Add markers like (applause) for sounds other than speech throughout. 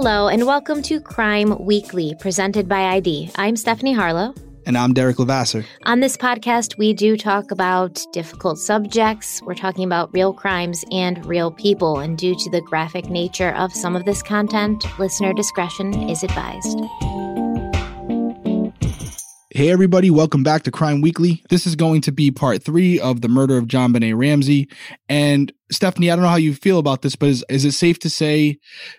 Hello, and welcome to Crime Weekly, presented by ID. I'm Stephanie Harlow. And I'm Derek Levasseur. On this podcast, we do talk about difficult subjects. We're talking about real crimes and real people. And due to the graphic nature of some of this content, listener discretion is advised. Hey, everybody, welcome back to Crime Weekly. This is going to be part three of the murder of JonBenét Ramsey. And Stephanie, I don't know how you feel about this, but is, is it safe to say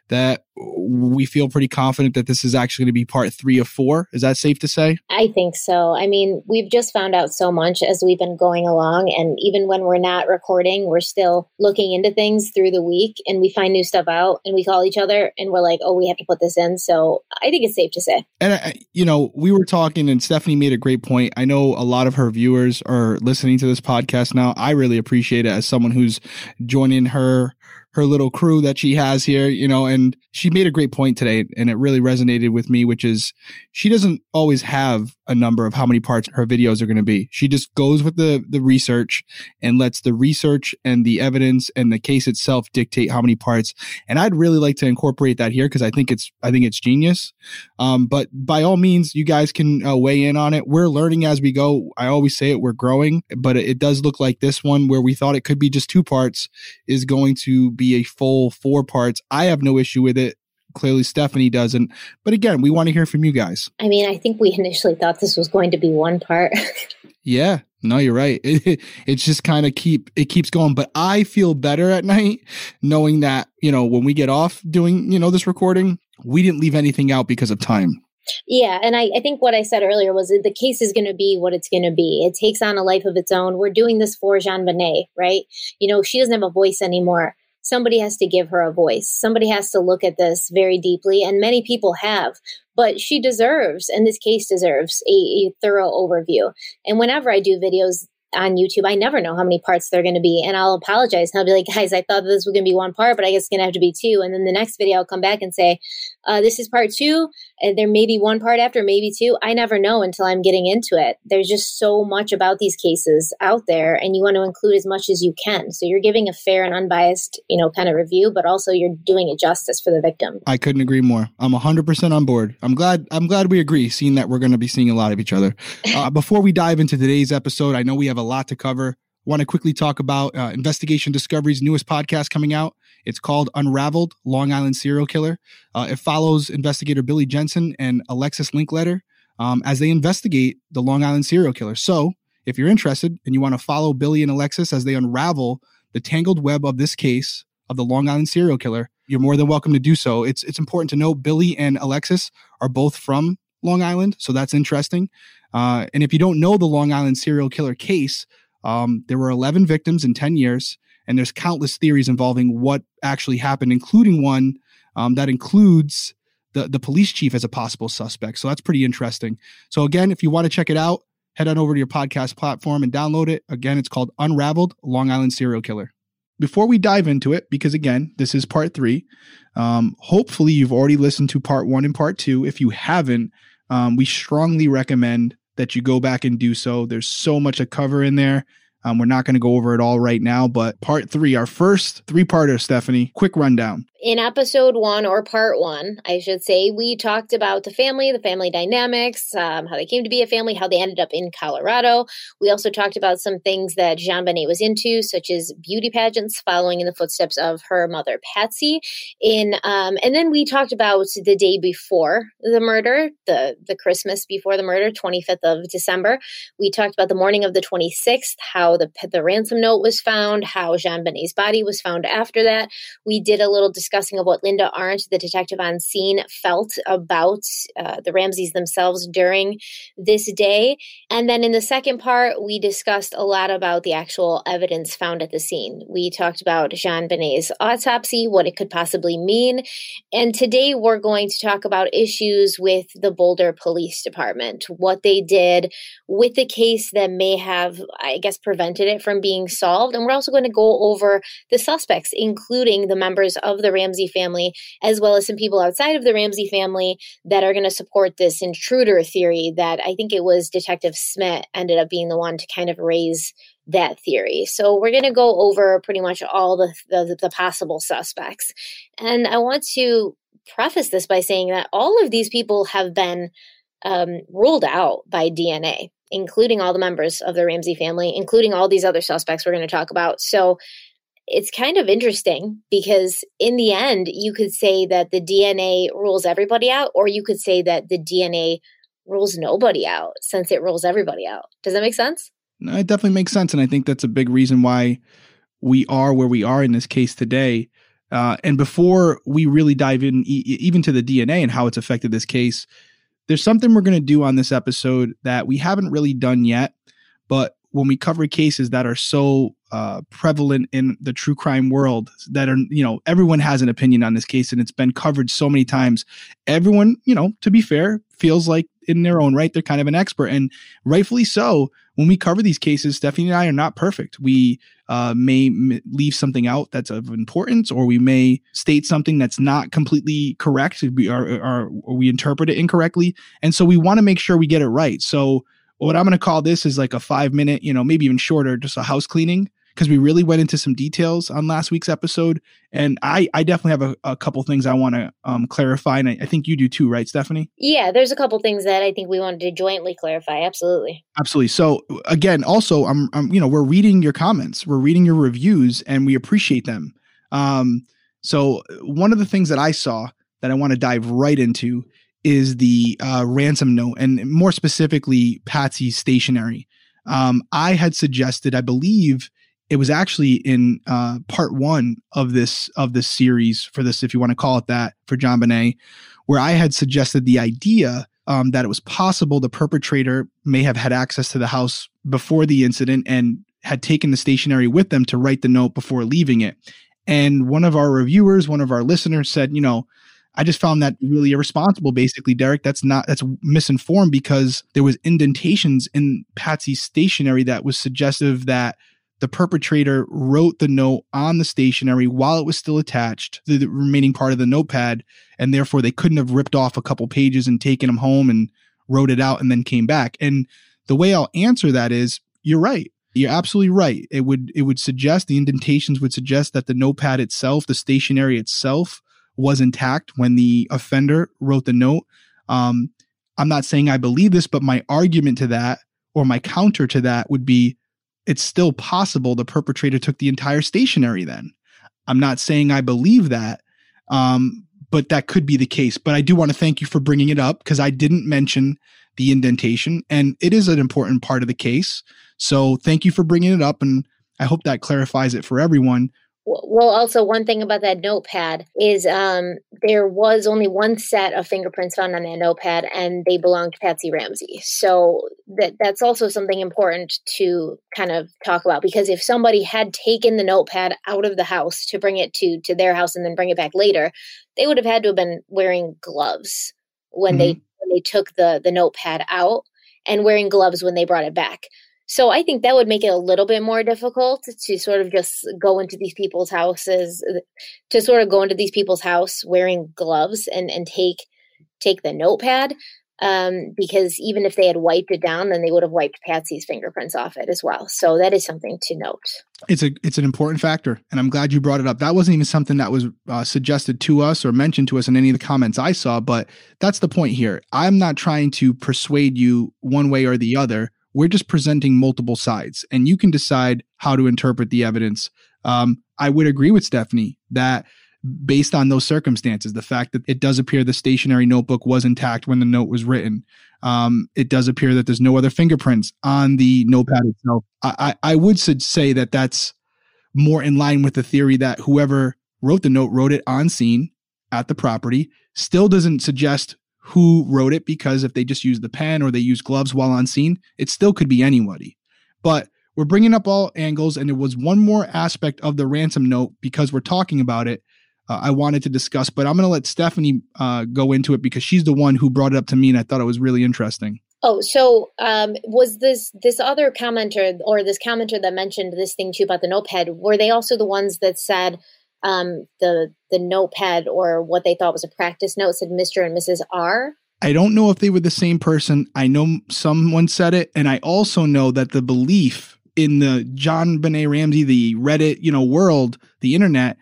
that we feel pretty confident that this is actually going to be part three of four? Is that safe to say? I think so. I mean, we've just found out so much as we've been going along. And even when we're not recording, we're still looking into things through the week and we find new stuff out and we call each other and we're like, oh, we have to put this in. So I think it's safe to say. And, uh, you know, we were talking and Stephanie made a great point. I know a lot of her viewers are listening to this podcast now. I really appreciate it as someone who's joining her her little crew that she has here, you know, and she made a great point today and it really resonated with me, which is she doesn't always have a number of how many parts her videos are going to be. She just goes with the, the research and lets the research and the evidence and the case itself dictate how many parts. And I'd really like to incorporate that here because I think it's, I think it's genius. Um, but by all means, you guys can uh, weigh in on it. We're learning as we go. I always say it, we're growing, but it, it does look like this one where we thought it could be just two parts is going to be a full four parts. I have no issue with it clearly Stephanie doesn't. But again, we want to hear from you guys. I mean, I think we initially thought this was going to be one part. (laughs) yeah. No, you're right. It, (laughs) it's just kind of keep it keeps going, but I feel better at night knowing that, you know, when we get off doing, you know, this recording, we didn't leave anything out because of time. Yeah, and I, I think what I said earlier was that the case is going to be what it's going to be. It takes on a life of its own. We're doing this for JonBenét, right? You know, she doesn't have a voice anymore somebody has to give her a voice. Somebody has to look at this very deeply, and many people have. But she deserves, and this case deserves, a, a thorough overview. And whenever I do videos on YouTube. I never know how many parts they're going to be. And I'll apologize. And I'll be like, guys, I thought this was going to be one part, but I guess it's going to have to be two. And then the next video, I'll come back and say, uh, this is part two. And there may be one part after, maybe two. I never know until I'm getting into it. There's just so much about these cases out there, and you want to include as much as you can. So you're giving a fair and unbiased, you know, kind of review, but also you're doing it justice for the victim. I couldn't agree more. I'm 100% on board. I'm glad. I'm glad we agree, seeing that we're going to be seeing a lot of each other. (laughs) Uh, before we dive into today's episode, I know we have a lot to cover want to quickly talk about uh, Investigation Discovery's newest podcast coming out. It's called Unraveled Long Island Serial Killer. Uh, it follows investigator Billy Jensen and Alexis Linkletter um, as they investigate the Long Island serial killer. So, if you're interested and you want to follow Billy and Alexis as they unravel the tangled web of this case of the Long Island serial killer, you're more than welcome to do so. It's it's important to know Billy and Alexis are both from Long Island, so that's interesting. Uh, and if you don't know the Long Island serial killer case, um, there were 11 victims in 10 years, and there's countless theories involving what actually happened, including one um, that includes the, the police chief as a possible suspect. So that's pretty interesting. So, again, if you want to check it out, head on over to your podcast platform and download it. Again, it's called Unraveled Long Island Serial Killer. Before we dive into it, because again, this is part three, um, hopefully you've already listened to part one and part two. If you haven't, um, we strongly recommend that you go back and do so. There's so much to cover in there. Um, we're not going to go over it all right now, but part three, our first three parter, Stephanie, quick rundown. In episode one or part one, I should say, we talked about the family, the family dynamics, um, how they came to be a family, how they ended up in Colorado. We also talked about some things that JonBenét was into, such as beauty pageants, following in the footsteps of her mother Patsy. In um, and then we talked about the day before the murder, the the Christmas before the murder, twenty fifth of December. We talked about the morning of the twenty sixth, how the the ransom note was found, how JonBenét's body was found after that. We did a little discussing what Linda Arndt, the detective on scene, felt about uh, the Ramseys themselves during this day. And then in the second part, we discussed a lot about the actual evidence found at the scene. We talked about JonBenét's autopsy, what it could possibly mean. And today we're going to talk about issues with the Boulder Police Department, what they did with the case that may have, I guess, prevented it from being solved. And we're also going to go over the suspects, including the members of the Ramsey family, as well as some people outside of the Ramsey family that are going to support this intruder theory that I think it was Detective Smit ended up being the one to kind of raise that theory. So we're going to go over pretty much all the, the, the possible suspects. And I want to preface this by saying that all of these people have been um, ruled out by DNA, including all the members of the Ramsey family, including all these other suspects we're going to talk about. So it's kind of interesting because in the end, you could say that the DNA rules everybody out, or you could say that the DNA rules nobody out since it rules everybody out. Does that make sense? No, it definitely makes sense. And I think that's a big reason why we are where we are in this case today. Uh, and before we really dive in, e- even to the DNA and how it's affected this case, there's something we're going to do on this episode that we haven't really done yet. But when we cover cases that are so uh, prevalent in the true crime world that are you know everyone has an opinion on this case and it's been covered so many times. Everyone you know to be fair feels like in their own right they're kind of an expert and rightfully so. When we cover these cases stephanie and i are not perfect. We uh, may m- leave something out that's of importance or we may state something that's not completely correct. We are, are or we interpret it incorrectly. And so we want to make sure we get it right. So what I'm going to call this is like a five minute, you know, maybe even shorter, just a house cleaning because we really went into some details on last week's episode. And I, I definitely have a, a couple things I want to um, clarify. And I, I, think you do too, right, Stephanie? Yeah, there's a couple things that I think we wanted to jointly clarify. Absolutely. Absolutely. So again, also, I'm, I'm you know, we're reading your comments, we're reading your reviews, and we appreciate them. Um, so one of the things that I saw that I want to dive right into is the uh, ransom note, and more specifically, Patsy's stationery. Um, I had suggested, I believe it was actually in uh, part one of this of this series for this, if you want to call it that, for JonBenét, where I had suggested the idea um, that it was possible the perpetrator may have had access to the house before the incident and had taken the stationery with them to write the note before leaving it. And one of our reviewers, one of our listeners said, you know, I just found that really irresponsible, basically, Derek. That's not, that's misinformed because there was indentations in Patsy's stationery that was suggestive that the perpetrator wrote the note on the stationery while it was still attached to the remaining part of the notepad. And therefore they couldn't have ripped off a couple pages and taken them home and wrote it out and then came back. And the way I'll answer that is you're right. You're absolutely right. It would, it would suggest the indentations would suggest that the notepad itself, the stationery itself was intact when the offender wrote the note. Um, I'm not saying I believe this, but my argument to that or my counter to that would be it's still possible the perpetrator took the entire stationery then. I'm not saying I believe that, um, but that could be the case. But I do want to thank you for bringing it up because I didn't mention the indentation and it is an important part of the case. So thank you for bringing it up. And I hope that clarifies it for everyone well also one thing about that notepad is um, there was only one set of fingerprints found on that notepad and they belonged to patsy ramsey so that that's also something important to kind of talk about because if somebody had taken the notepad out of the house to bring it to to their house and then bring it back later they would have had to have been wearing gloves when mm-hmm. they when they took the the notepad out and wearing gloves when they brought it back so I think that would make it a little bit more difficult to sort of just go into these people's houses, to sort of go into these people's house wearing gloves and and take take the notepad. um, because even if they had wiped it down, then they would have wiped Patsy's fingerprints off it as well. So that is something to note. It's a it's an important factor, and I'm glad you brought it up. That wasn't even something that was uh, suggested to us or mentioned to us in any of the comments I saw, but that's the point here. I'm not trying to persuade you one way or the other. We're just presenting multiple sides, and you can decide how to interpret the evidence. Um, I would agree with Stephanie that based on those circumstances. The fact that it does appear the stationary notebook was intact when the note was written. Um, it does appear that there's no other fingerprints on the notepad itself. I, I, I would say that that's more in line with the theory that whoever wrote the note wrote it on scene at the property. Still doesn't suggest who wrote it because if they just use the pen or they use gloves while on scene, it still could be anybody. But we're bringing up all angles, and there was one more aspect of the ransom note because we're talking about it uh, I wanted to discuss, but I'm going to let Stephanie uh, go into it because she's the one who brought it up to me, and I thought it was really interesting. Oh, so um, was this this other commenter or this commenter that mentioned this thing too about the notepad? Were they also the ones that said um, the the notepad or what they thought was a practice note said Mr. and Mrs. R? I don't know if they were the same person. I know someone said it, and I also know that the belief in the JonBenét Ramsey, the Reddit, you know, world, the internet,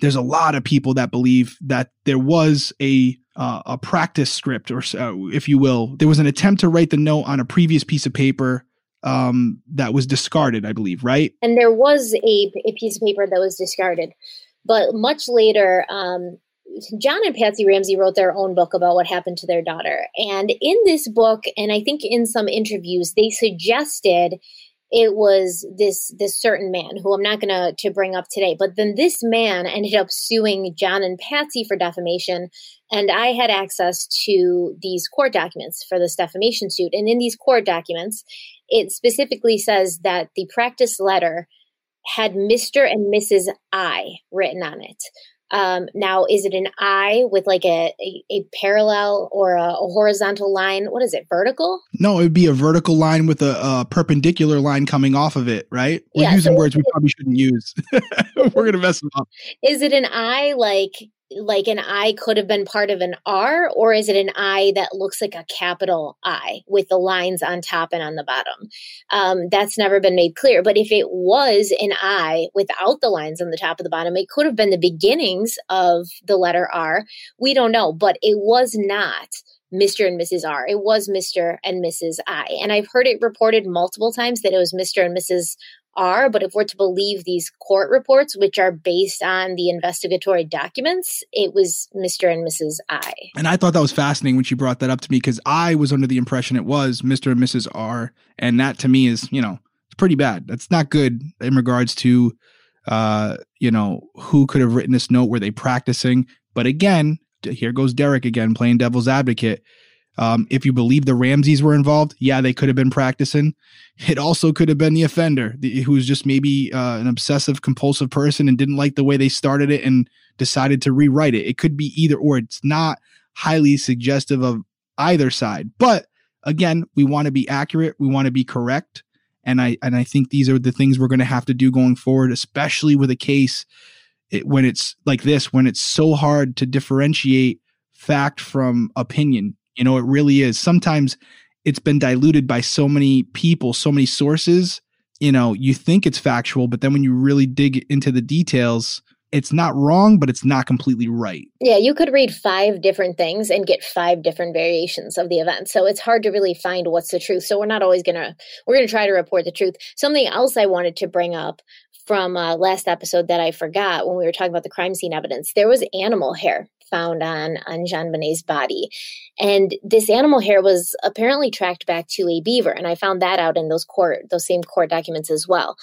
there's a lot of people that believe that there was a uh, a practice script, or uh, if you will, there was an attempt to write the note on a previous piece of paper um, that was discarded, I believe, right? And there was a, a piece of paper that was discarded, but much later, um, John and Patsy Ramsey wrote their own book about what happened to their daughter. And in this book, and I think in some interviews, they suggested it was this this certain man who I'm not gonna to bring up today. But then this man ended up suing John and Patsy for defamation, and I had access to these court documents for this defamation suit. And in these court documents, it specifically says that the practice letter had Mr. and Mrs. I written on it. Um, now, is it an I with like a, a, a parallel or a, a, horizontal line? What is it, vertical? No, it would be a vertical line with a, a perpendicular line coming off of it, right? We're yeah, using so words we probably shouldn't use. (laughs) We're going to mess them up. Is it an I like like an I could have been part of an R, or is it an I that looks like a capital I with the lines on top and on the bottom? Um, that's never been made clear. But if it was an I without the lines on the top of the bottom, it could have been the beginnings of the letter R. We don't know, but it was not. Mr. and Mrs. R. It was Mr. and Mrs. I. And I've heard it reported multiple times that it was Mr. and Mrs are, but if we're to believe these court reports, which are based on the investigatory documents, it was Mr. and Mrs. I. And I thought that was fascinating when she brought that up to me because I was under the impression it was Mr. and Mrs. R. And that to me is, you know, it's pretty bad. That's not good in regards to, uh, you know, who could have written this note? Were they practicing? But again, here goes Derek again playing devil's advocate. Um, if you believe the Ramseys were involved, yeah, they could have been practicing. It also could have been the offender the, who was just maybe uh, an obsessive compulsive person and didn't like the way they started it and decided to rewrite it. It could be either or. It's not highly suggestive of either side. But again, we want to be accurate. We want to be correct. And I and I think these are the things we're going to have to do going forward, especially with a case it, when it's like this, when it's so hard to differentiate fact from opinion you know, it really is. Sometimes it's been diluted by so many people, so many sources. You know, you think it's factual, but then when you really dig into the details, it's not wrong, but it's not completely right. Yeah, you could read five different things and get five different variations of the event. So it's hard to really find what's the truth. So we're not always going to, we're going to try to report the truth. Something else I wanted to bring up from uh, last episode that I forgot when we were talking about the crime scene evidence, there was animal hair found on on JonBenét's body. And this animal hair was apparently tracked back to a beaver. And I found that out in those court, those same court documents as well.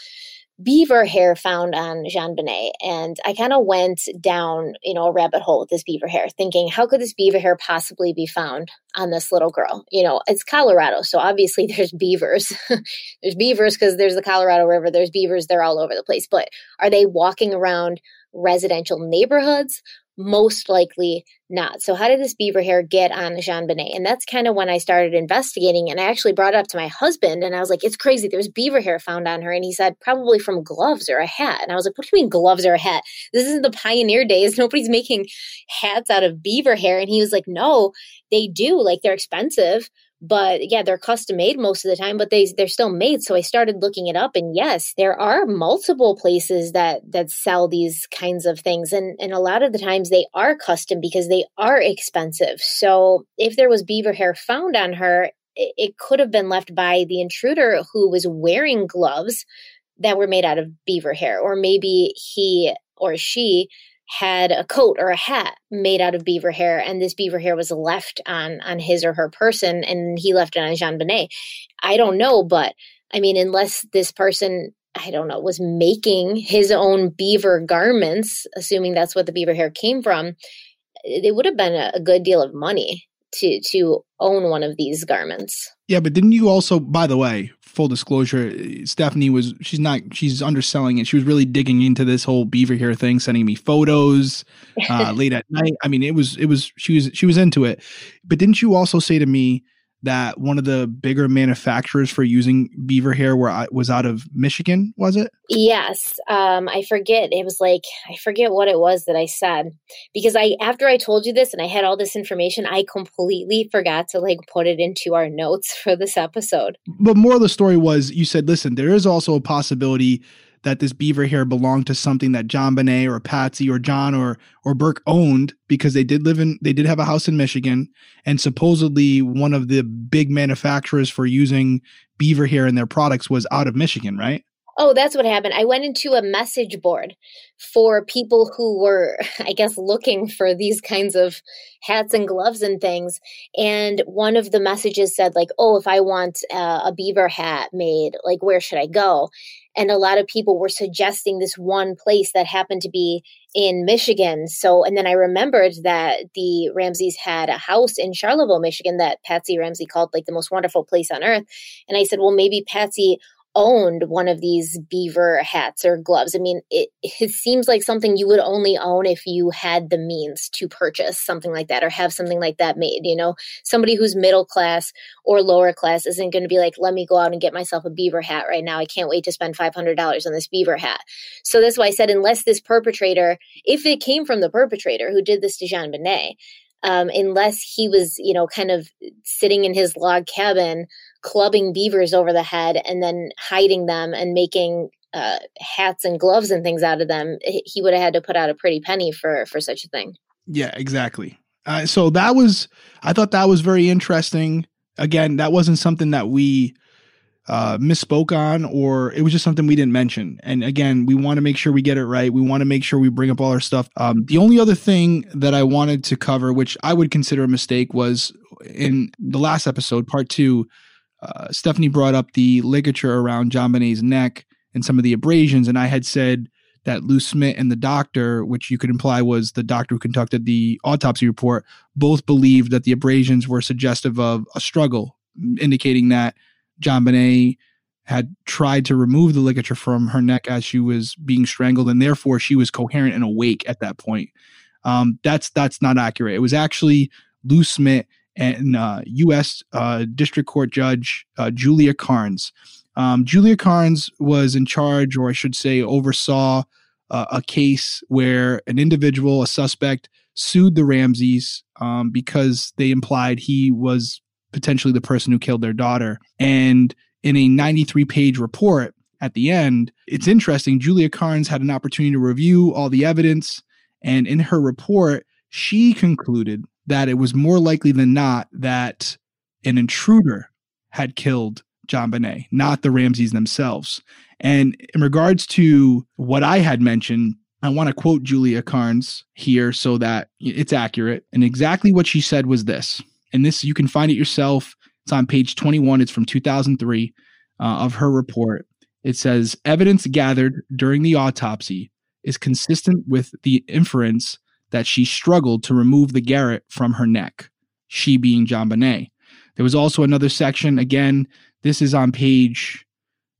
Beaver hair found on JonBenét. And I kind of went down, you know, a rabbit hole with this beaver hair, thinking, how could this beaver hair possibly be found on this little girl? You know, it's Colorado. So obviously (laughs) there's beavers. there's beavers because there's the Colorado River. There's beavers. They're all over the place. But are they walking around residential neighborhoods? Most likely not. So, how did this beaver hair get on JonBenét? And that's kind of when I started investigating. And I actually brought it up to my husband and I was like, it's crazy. There's beaver hair found on her. And he said, probably from gloves or a hat. And I was like, what do you mean gloves or a hat? This isn't the pioneer days. (laughs) Nobody's making hats out of beaver hair. And he was like, no, they do. Like, they're expensive but yeah they're custom made most of the time but they they're still made. So i started looking it up and yes there are multiple places that that sell these kinds of things. And and a lot of the times they are custom because they are expensive. So if there was beaver hair found on her it, it could have been left by the intruder who was wearing gloves that were made out of beaver hair or maybe he or she had a coat or a hat made out of beaver hair and this beaver hair was left on on his or her person and he left it on JonBenét. I don't know, but I mean unless this person I don't know, was making his own beaver garments, assuming that's what the beaver hair came from, eh, it would have been a, a good deal of money to to own one of these garments. Yeah, but didn't you also, by the way, full disclosure, Stephanie was she's not she's underselling it. She was really digging into this whole beaver hair thing, sending me photos uh, (laughs) late at night. I mean, it was it was she was she was into it. But didn't you also say to me that one of the bigger manufacturers for using beaver hair were uh, was out of Michigan, was it? Yes. Um, I forget. It was like I forget what it was that I said because I after I told you this and I had all this information, I completely forgot to like put it into our notes (laughs) for this episode. But more of the story was you said, listen, there is also a possibility that this beaver hair belonged to something that JonBenét or Patsy or John or or Burke owned because they did live in they did have a house in Michigan and supposedly one of the big manufacturers for using beaver hair in their products was out of Michigan, right? Oh, that's what happened. I went into a message board for people who were, (laughs) I guess, looking for these kinds of hats and gloves and things. And one of the messages said, like, oh, if I want uh, a beaver hat made, like, where should I go? And a lot of people were suggesting this one place that happened to be in Michigan. So, and then I remembered that the Ramseys had a house in Charlevoix, Michigan that Patsy Ramsey called like the most wonderful place on earth. And I said, well, maybe Patsy owned one of these beaver hats or gloves. I mean, it, it seems like something you would only own if you had the means to purchase something like that or have something like that made. You know, somebody who's middle class or lower class isn't going to be like, let me go out and get myself a beaver hat right now. I can't wait to spend $500 on this beaver hat. So that's why I said, unless this perpetrator, if it came from the perpetrator who did this to JonBenét, um, unless he was, you know, kind of sitting in his log cabin clubbing beavers over the head and then hiding them and making uh, hats and gloves and things out of them, he would have had to put out a pretty penny for for such a thing. Yeah, exactly. Uh, so that was, I thought that was very interesting. Again, that wasn't something that we uh, misspoke on, or it was just something we didn't mention. And again, we want to make sure we get it right. We want to make sure we bring up all our stuff. Um, the only other thing that I wanted to cover, which I would consider a mistake, was in the last episode, part two uh, Stephanie brought up the ligature around JonBenét's neck and some of the abrasions, and I had said that Lou Smit and the doctor, which you could imply was the doctor who conducted the autopsy report, both believed that the abrasions were suggestive of a struggle, indicating that JonBenét had tried to remove the ligature from her neck as she was being strangled, and therefore she was coherent and awake at that point. Um, that's that's not accurate. It was actually Lou Smit and uh, U.S. Uh, District Court Judge uh, Julia Carnes. Um, Julia Carnes was in charge, or I should say, oversaw uh, a case where an individual, a suspect, sued the Ramseys um, because they implied he was potentially the person who killed their daughter. And in a 93 page report at the end, it's interesting. Julia Carnes had an opportunity to review all the evidence. And in her report, she concluded that it was more likely than not that an intruder had killed JonBenét, not the Ramseys themselves. And in regards to what I had mentioned, I want to quote Julia Carnes here so that it's accurate. And exactly what she said was this. And this, you can find it yourself. It's on page 21. It's from 2003 uh, of her report. It says evidence gathered during the autopsy is consistent with the inference that she struggled to remove the garrote from her neck, she being JonBenét. There was also another section. Again, this is on page,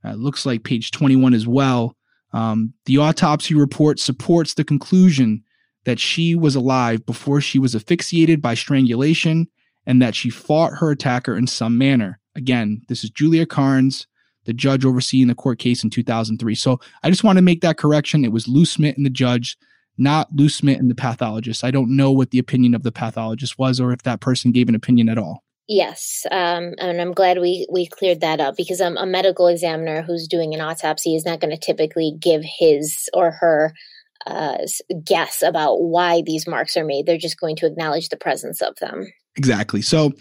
uh, looks like page 21 as well. Um, the autopsy report supports the conclusion that she was alive before she was asphyxiated by strangulation and that she fought her attacker in some manner. Again, this is Julia Carnes, the judge overseeing the court case in 2003. So I just want to make that correction. It was Lou Smit and the judge, not Lou Smit and the pathologist. I don't know what the opinion of the pathologist was or if that person gave an opinion at all. Yes, um, and I'm glad we we cleared that up because um, a medical examiner who's doing an autopsy is not going to typically give his or her uh, guess about why these marks are made. They're just going to acknowledge the presence of them. Exactly. So,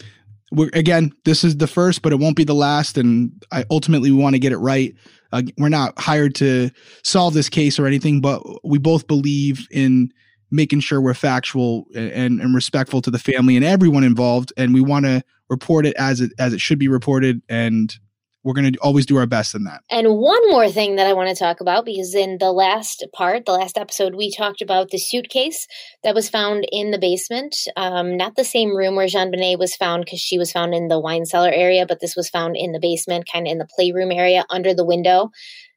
we're, again, this is the first, but it won't be the last. And I ultimately we want to get it right. Uh, we're not hired to solve this case or anything, but we both believe in making sure we're factual and, and respectful to the family and everyone involved. And we want to report it as it as it should be reported. And we're going to always do our best in that. And one more thing that I want to talk about because in the last part, the last episode, we talked about the suitcase that was found in the basement. Um, not the same room where JonBenét was found because she was found in the wine cellar area, but this was found in the basement, kind of in the playroom area under the window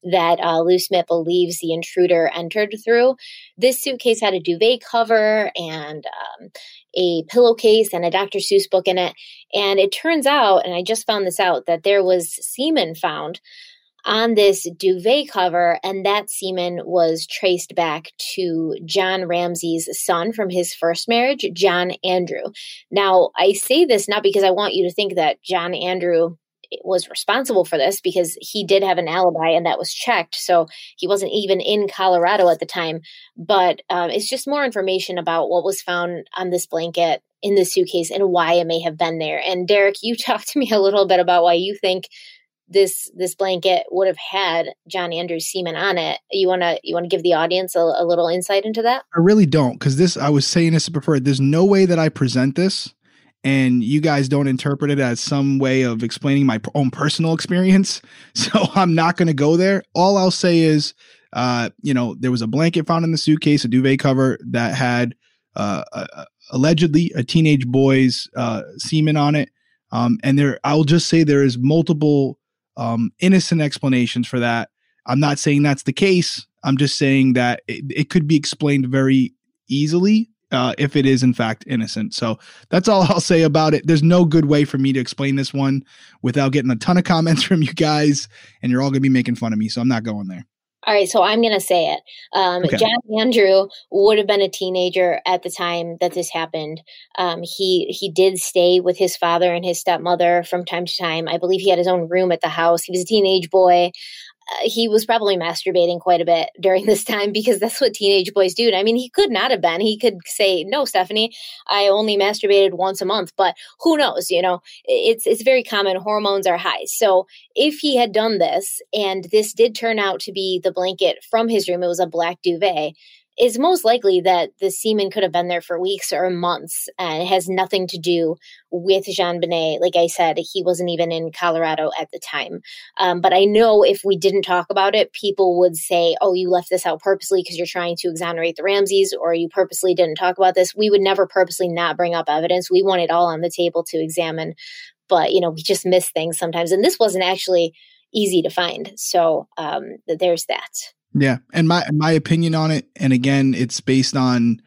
that uh, Lou Smit believes the intruder entered through. This suitcase had a duvet cover and um, a pillowcase and a Dr. Seuss book in it. And it turns out, and I just found this out, that there was semen found on this duvet cover, and that semen was traced back to John Ramsey's son from his first marriage, John Andrew. Now, I say this not because I want you to think that John Andrew was responsible for this because he did have an alibi and that was checked. So he wasn't even in Colorado at the time. But um, it's just more information about what was found on this blanket in the suitcase and why it may have been there. And Derek, you (laughs) talked to me a little bit about why you think this this blanket would have had John Andrews semen on it. You want to you want to give the audience a, a little insight into that? I really don't because this I was saying this before. There's no way that I present this and you guys don't interpret it as some way of explaining my own personal experience. (laughs) So I'm not going to go there. All I'll say is, uh, you know, there was a blanket found in the suitcase, a duvet cover that had uh, allegedly a teenage boy's uh, semen on it. Um, and there, I'll just say there is multiple um, innocent explanations for that. I'm not saying that's the case. I'm just saying that it, it could be explained very easily uh, if it is in fact innocent. So that's all (laughs) I'll say about it. There's no good way for me to explain this one without getting a ton of comments (laughs) from you guys, and you're all going to be making fun of me. So I'm not going there. All right, so I'm going to say it. Um, okay. John Andrew would have been a teenager at the time that this happened. Um, he he did stay with his father and his stepmother from time to time. I believe he had his own room at the house. He was a teenage boy. Uh, he was probably masturbating quite a bit during this time because that's what teenage boys do. I mean, he could not have been. He could say, "No, Stephanie, I only masturbated once a month." But who knows? You know, it's it's very common. Hormones are high. So if he had done this, and this did turn out to be the blanket from his room, it was a black duvet is most likely that the semen could have been there for weeks or months and it has nothing to do with JonBenét. Like I said, he wasn't even in Colorado at the time. Um, but I know if we didn't talk about it, people would say, oh, you left this out purposely because you're trying to exonerate the Ramseys or you purposely didn't talk about this. We would never purposely not bring up evidence. We want it all on the table to examine. But, you know, we just miss things sometimes. And this wasn't actually easy to find. So um, there's that. Yeah, and my my opinion on it, and again, it's based on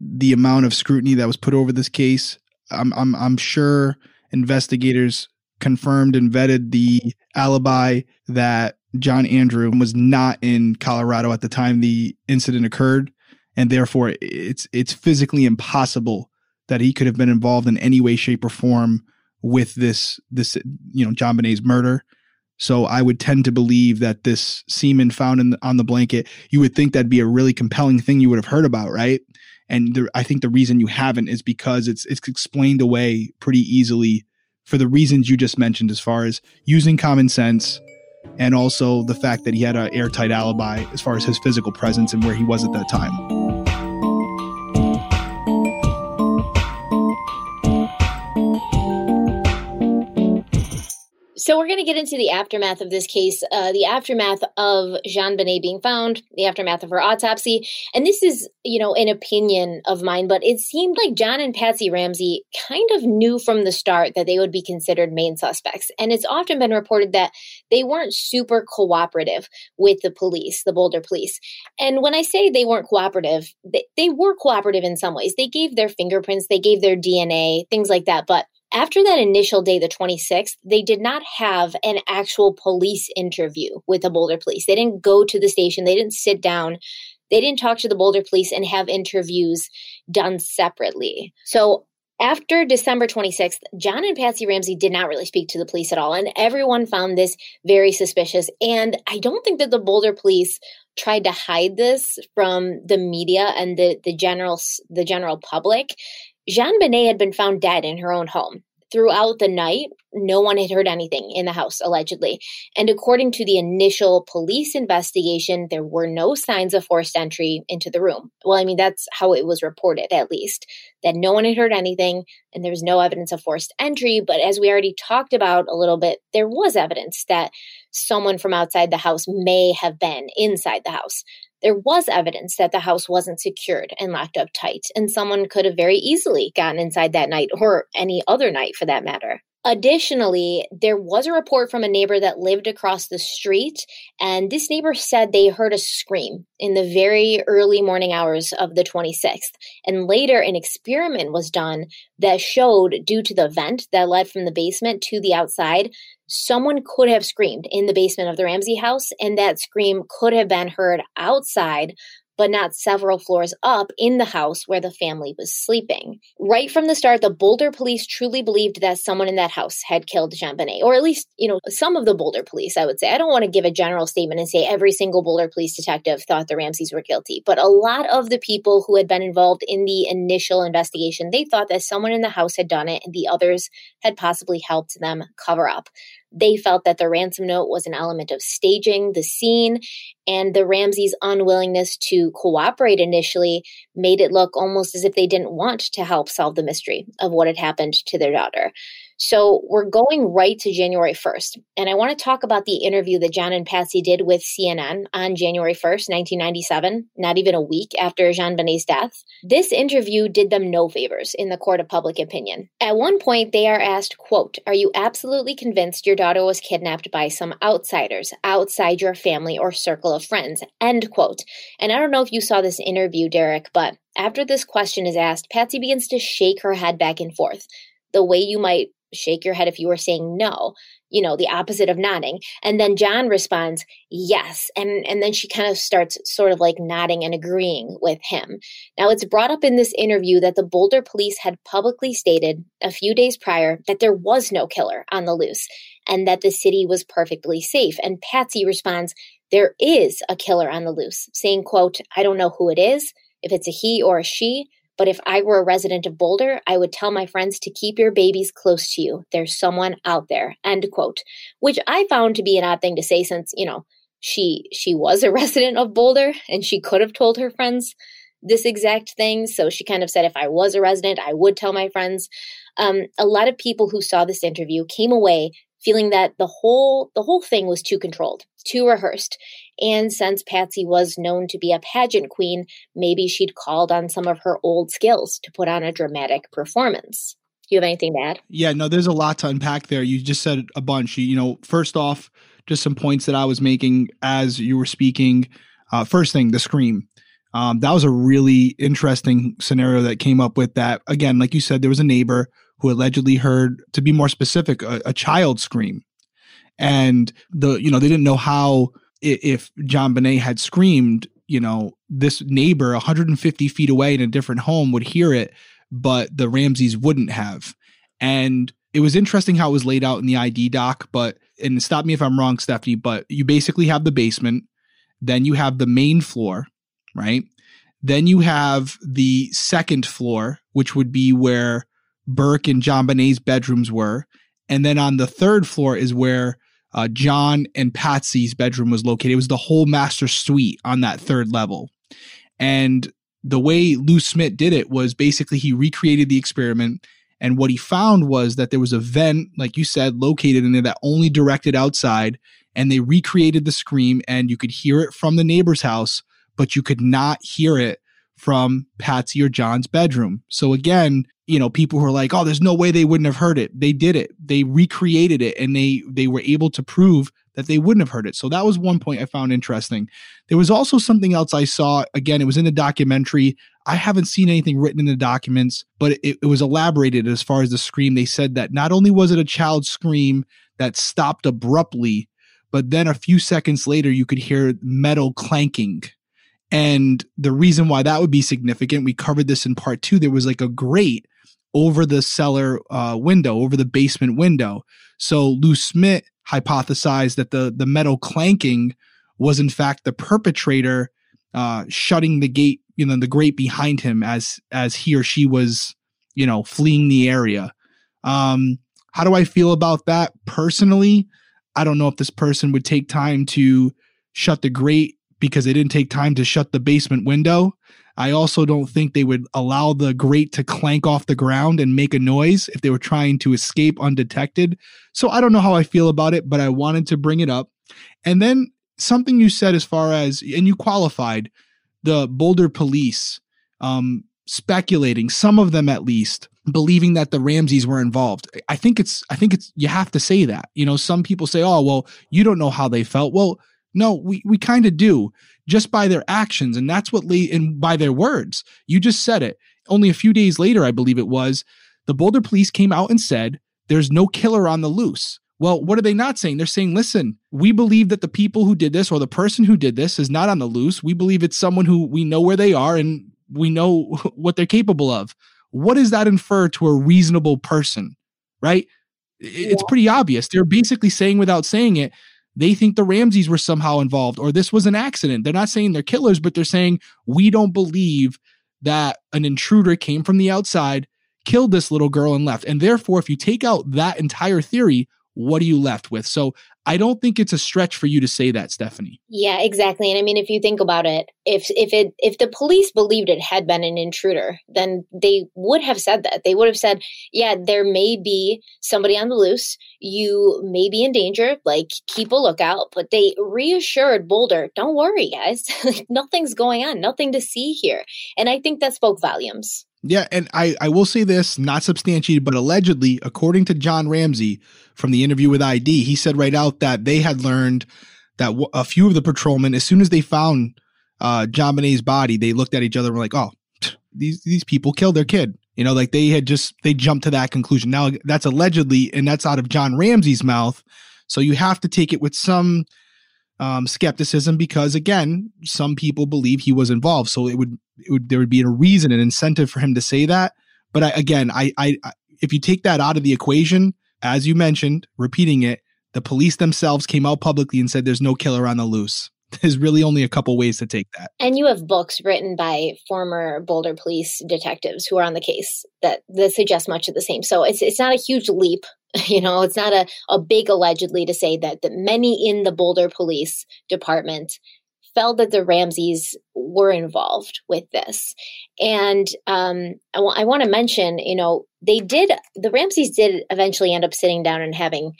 the amount of scrutiny that was put over this case. I'm I'm I'm sure investigators confirmed and vetted the alibi that John Andrew was not in Colorado at the time the incident occurred, and therefore it's it's physically impossible that he could have been involved in any way, shape, or form with this this you know JonBenét's murder. So I would tend to believe that this semen found in on the blanket, you would think that'd be a really compelling thing you would have heard about, right? And the, I think the reason you haven't is because it's it's explained away pretty easily for the reasons you just mentioned, as far as using common sense and also the fact that he had an airtight alibi as far as his physical presence and where he was at that time. So we're going to get into the aftermath of this case, uh, the aftermath of JonBenét being found, the aftermath of her autopsy. And this is, you know, an opinion of mine, but it seemed like John and Patsy Ramsey kind of knew from the start that they would be considered main suspects. And it's often been reported that they weren't super cooperative with the police, the Boulder police. And when I say they weren't cooperative, they, they were cooperative in some ways. They gave their fingerprints, they gave their DNA, things like that. But after that initial day, the 26th, they did not have an actual police interview with the Boulder police. They didn't go to the station, they didn't sit down, they didn't talk to the Boulder police and have interviews done separately. So after December 26th, John and Patsy Ramsey did not really speak to the police at all, and everyone found this very suspicious. And I don't think that the Boulder police tried to hide this from the media and the, the general the general public. JonBenét had been found dead in her own home. Throughout the night, no one had heard anything in the house, allegedly. And according to the initial police investigation, there were no signs of forced entry into the room. Well, I mean, that's how it was reported, at least, that no one had heard anything and there was no evidence of forced entry. But as we already talked about a little bit, there was evidence that someone from outside the house may have been inside the house there was evidence that the house wasn't secured and locked up tight, and someone could have very easily gotten inside that night or any other night for that matter. Additionally, there was a report from a neighbor that lived across the street, and this neighbor said they heard a scream in the very early morning hours of the 26th. And later, an experiment was done that showed, due to the vent that led from the basement to the outside, someone could have screamed in the basement of the Ramsey house, and that scream could have been heard outside but not several floors up in the house where the family was sleeping. Right from the start, the Boulder police truly believed that someone in that house had killed JonBenét, or at least, you know, some of the Boulder police, I would say. I don't want to give a general statement and say every single Boulder police detective thought the Ramseys were guilty, but a lot of the people who had been involved in the initial investigation, they thought that someone in the house had done it and the others had possibly helped them cover up. They felt that the ransom note was an element of staging the scene, and the Ramseys' unwillingness to cooperate initially made it look almost as if they didn't want to help solve the mystery of what had happened to their daughter. So we're going right to January 1st. And I want to talk about the interview that John and Patsy did with CNN on January 1st, 1997, not even a week after JonBenét's death. This interview did them no favors in the court of public opinion. At one point, they are asked, quote, Are you absolutely convinced your daughter was kidnapped by some outsiders outside your family or circle of friends? End quote. And I don't know if you saw this interview, Derek, but after this question is asked, Patsy begins to shake her head back and forth the way you might shake your head if you were saying no you know the opposite of nodding. And then john responds yes. And and then she kind of starts sort of like nodding and agreeing with him. Now it's brought up in this interview that the boulder police had publicly stated a few days prior that there was no killer on the loose and that the city was perfectly safe. And patsy responds there is a killer on the loose saying quote i don't know who it is if it's a he or a she but if I were a resident of Boulder, I would tell my friends to keep your babies close to you. There's someone out there. End quote. Which I found to be an odd thing to say since, you know, she she was a (laughs) resident of Boulder and she could have told her friends this exact thing. So she kind of said, if I was a resident, I would tell my friends. Um, a lot of people who saw this interview came away feeling that the whole the whole thing was too controlled, too rehearsed. And since Patsy was known to be a pageant queen, maybe she'd called on some of her old skills to put on a dramatic performance. Do you have anything to add? Yeah, no, there's a lot to unpack there. You just said a bunch. You know, first off, just some points that I was making as you were speaking. Uh, first thing, the scream. Um, that was a really interesting scenario that came up with that. Again, like you said, there was a neighbor who allegedly heard, to be more specific, a, a child scream. And the, you know, they didn't know how, if JonBenét had screamed, you know, this neighbor 150 feet away in a different home would hear it, but the Ramseys wouldn't have. And it was interesting how it was laid out in the ID doc, but, and stop me if I'm wrong, Stephanie, but you basically have the basement, then you have the main floor, right? Then you have the second floor, which would be where Burke and JonBenét's bedrooms were. And then on the third floor is where uh, John and Patsy's bedroom was located. It was the whole master suite on that third level. And the way Lou Smit did it was basically he recreated the experiment And what he found was that there was a vent, like you said, located in there that only directed outside. And they recreated the scream and you could hear it from the neighbor's house, but you could not hear it from Patsy or John's bedroom. So again, you know, people who are like, "Oh, there's no way they wouldn't have heard it." They did it. They recreated it and they they were able to prove that they wouldn't have heard it. So that was one point I found interesting. There was also something else I saw. Again, it was in the documentary. I haven't seen anything written in the documents, but it, it was elaborated as far as the scream. They said that not only was it a child scream that stopped abruptly, but then a few seconds later, you could hear metal clanking and the reason why that would be significant, we covered this in part two. There was like a grate over the cellar uh, window, over the basement window. So Lou Smit hypothesized that the the metal clanking was in fact the perpetrator uh, shutting the gate, you know, the grate behind him as as he or she was, you know, fleeing the area. Um, how do I feel about that personally? I don't know if this person would take time to shut the grate because they didn't take time to shut the basement window. I also don't think they would allow the grate to clank off the ground and make a noise if they were trying to escape undetected. So I don't know how I feel about it, but I wanted to bring it up. And then something you said as far as, and you qualified the Boulder police um, speculating, some of them at least, believing that the Ramseys were involved. I think it's, I think it's, you have to say that. You know, some people say, oh, well, you don't know how they felt. Well, no, we, we kind of do just by their actions. And that's what, le- and by their words. You just said it. Only a few days later, I believe it was, the Boulder police came out and said, there's no killer on the loose. Well, what are they not saying? They're saying, listen, we believe that the people who did this or the person who did this is not on the loose. We believe it's someone who we know where they are and we know (laughs) what they're capable of. What does that infer to a reasonable person? Right? It's pretty obvious. They're basically saying without saying it, they think the Ramseys were somehow involved or this was an accident. They're not saying they're killers, but they're saying we don't believe that an intruder came from the outside, killed this little girl, and left. And therefore, if you take out that entire theory, what are you left with? So I don't think it's a stretch for you to say that, Stephanie. Yeah, exactly. And I mean, if you think about it, if if it if the police believed it had been an intruder, then they would have said that. They would have said, "Yeah, there may be somebody on the loose. You may be in danger. Like, keep a lookout." But they reassured Boulder, "Don't worry, guys. (laughs) Nothing's going on. Nothing to see here." And I think that spoke volumes. Yeah, and I, I will say this, not substantiated, but allegedly, according to John Ramsey from the interview with ID, he said right out that they had learned that w- a few of the patrolmen, as soon as they found uh, JonBenét's body, they looked at each other and were like, "Oh, these these people killed their kid." You know, like they had just they jumped to that conclusion. Now that's allegedly, and that's out of John Ramsey's mouth. So you have to take it with some um, skepticism because again, some people believe he was involved. So it would, it would, there would be a reason, an incentive for him to say that. But I, again, I, I, if you take that out of the equation, as you mentioned, repeating it, the police themselves came out publicly and said there's no killer on the loose. (laughs) There's really only a couple ways to take that. And you have books written by former Boulder police detectives who are on the case that, that suggest much of the same. So it's it's not a huge leap (laughs) You know, it's not a, a big allegedly to say that, that many in the Boulder Police Department felt that the Ramseys were involved with this. And um, I, w- I want to mention, you know, they did, the Ramseys did eventually end up sitting down and having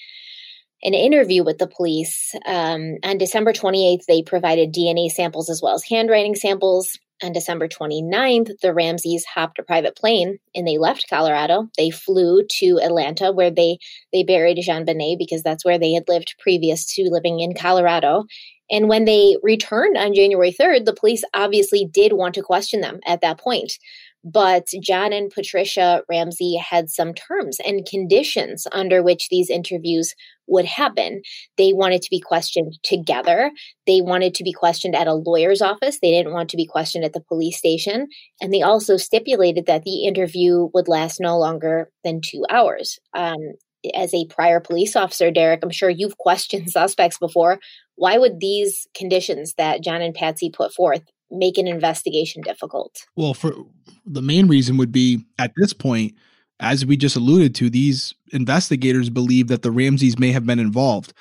an interview with the police. Um, on December 28th, they provided DNA samples as well as handwriting samples. On December 29th, the Ramseys hopped a private plane and they left Colorado. They flew to Atlanta where they they buried JonBenét because that's where they had lived previous to living in Colorado. And when they returned on January 3rd, the police obviously did want to question them at that point. But John and Patricia Ramsey had some terms and conditions under which these interviews would happen. They wanted to be questioned together. They wanted to be questioned at a lawyer's office. They didn't want to be questioned at the police station. And they also stipulated that the interview would last no longer than two hours. Um, as a prior police officer, Derek, I'm sure you've questioned (laughs) suspects before. Why would these conditions that John and Patsy put forth make an investigation difficult? Well, for the main reason would be at this point, as we just alluded to, these investigators believe that the Ramseys may have been involved.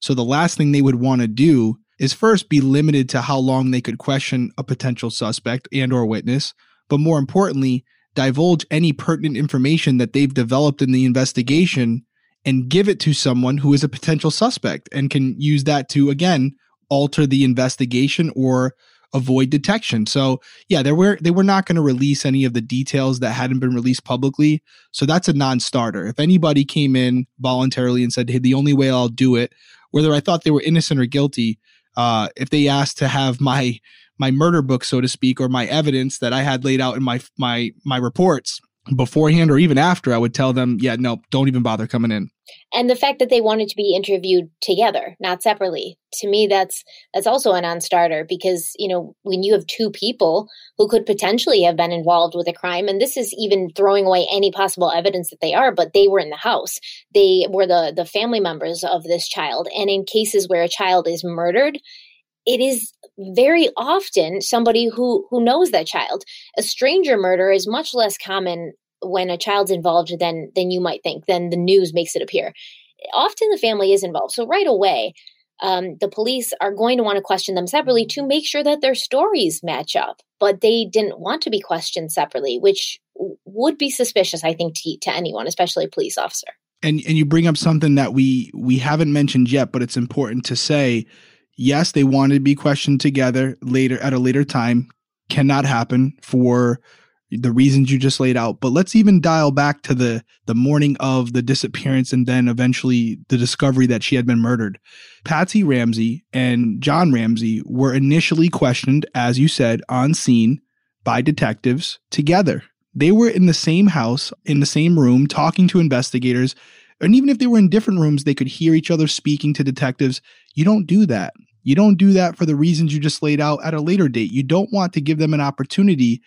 So the last thing they would want to do is first be limited to how long they could question a potential suspect and or witness, but more importantly, divulge any pertinent information that they've developed in the investigation and give it to someone who is a potential suspect and can use that to again alter the investigation or avoid detection. So yeah, they were they were not going to release any of the details that hadn't been released publicly. So that's a non-starter. If anybody came in voluntarily and said, "Hey, the only way I'll do it," whether I thought they were innocent or guilty, uh, if they asked to have my my murder book, so to speak, or my evidence that I had laid out in my my my reports beforehand or even after, I would tell them, "Yeah, no, don't even bother coming in." and the fact that they wanted to be interviewed together not separately to me that's that's also a non-starter because you know when you have two people who could potentially have been involved with a crime and this is even throwing away any possible evidence that they are but they were in the house they were the the family members of this child and in cases where a child is murdered it is very often somebody who who knows that child. A stranger murder is much less common when a child's involved than than you might think than the news makes it appear. Often the family is involved. So right away um, the police are going to want to question them separately to make sure that their stories match up. But they didn't want to be questioned separately which would be suspicious i think to, to anyone especially a police officer. And and you bring up something that we we haven't mentioned yet but it's important to say yes they wanted to be questioned together later at a later time cannot happen for the reasons you just laid out. But let's even dial back to the the morning of the disappearance and then eventually the discovery that she had been murdered. Patsy Ramsey and John Ramsey were initially questioned, as you said, on scene by detectives together. They were in the same house, in the same room, talking to investigators. And even if they were in different rooms, they could hear each other speaking to detectives. You don't do that. You don't do that for the reasons you just laid out at a later date. You don't want to give them an opportunity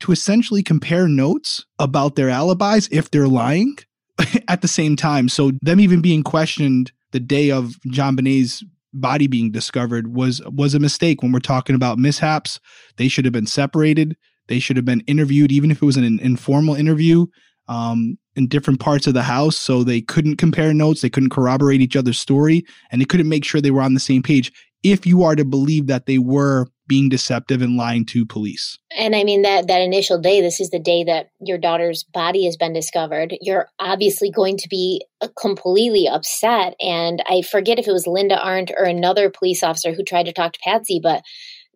to essentially compare notes about their alibis if they're lying (laughs) at the same time. So them even being questioned the day of JonBenét's body being discovered was was a mistake when we're talking about mishaps. They should have been separated. They should have been interviewed, even if it was an informal interview, um, in different parts of the house. So they couldn't compare notes. They couldn't corroborate each other's story, and they couldn't make sure they were on the same page. If you are to believe that they were being deceptive and lying to police. And I mean that that initial day, this is the day that your daughter's body has been discovered. You're obviously going to be uh, completely upset. And I forget if it was Linda Arndt or another police officer who tried to talk to Patsy, but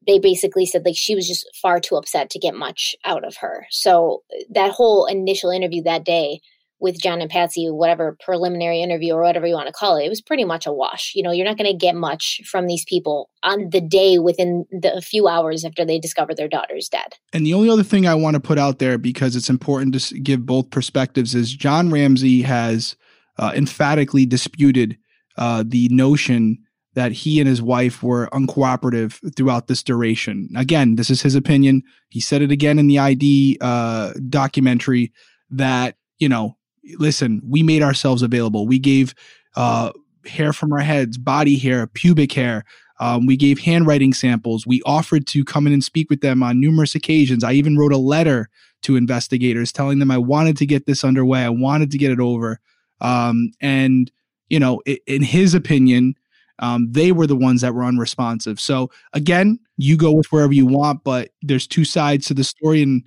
they basically said like she was just far too upset to get much out of her. So that whole initial interview that day with John and Patsy, whatever preliminary interview or whatever you want to call it, it was pretty much a wash. You know, you're not going to get much from these people on the day within the few hours after they discover their daughter's dead. And the only other thing I want to put out there because it's important to give both perspectives is John Ramsey has uh, emphatically disputed uh, the notion that he and his wife were uncooperative throughout this duration. Again, this is his opinion. He said it again in the ID uh, documentary that, you know, listen, we made ourselves available. We gave uh, hair from our heads, body hair, pubic hair. Um, we gave handwriting samples. We offered to come in and speak with them on numerous occasions. I even wrote a letter to investigators telling them I wanted to get this underway. I wanted to get it over. Um, and, you know, in his opinion, um, they were the ones that were unresponsive. So again, you go with wherever you want, but there's two sides to the story. And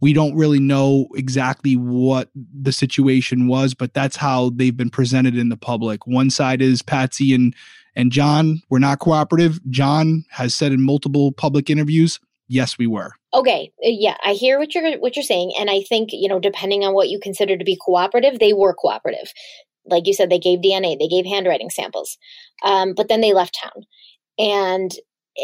we don't really know exactly what the situation was, but that's how they've been presented in the public. One side is Patsy and and John were not cooperative. John has said in multiple public interviews, yes, we were. Okay, uh, yeah, I hear what you're what you're saying, and I think you know, depending on what you consider to be cooperative, they were cooperative. Like you said, they gave DNA, they gave handwriting samples, um, but then they left town, and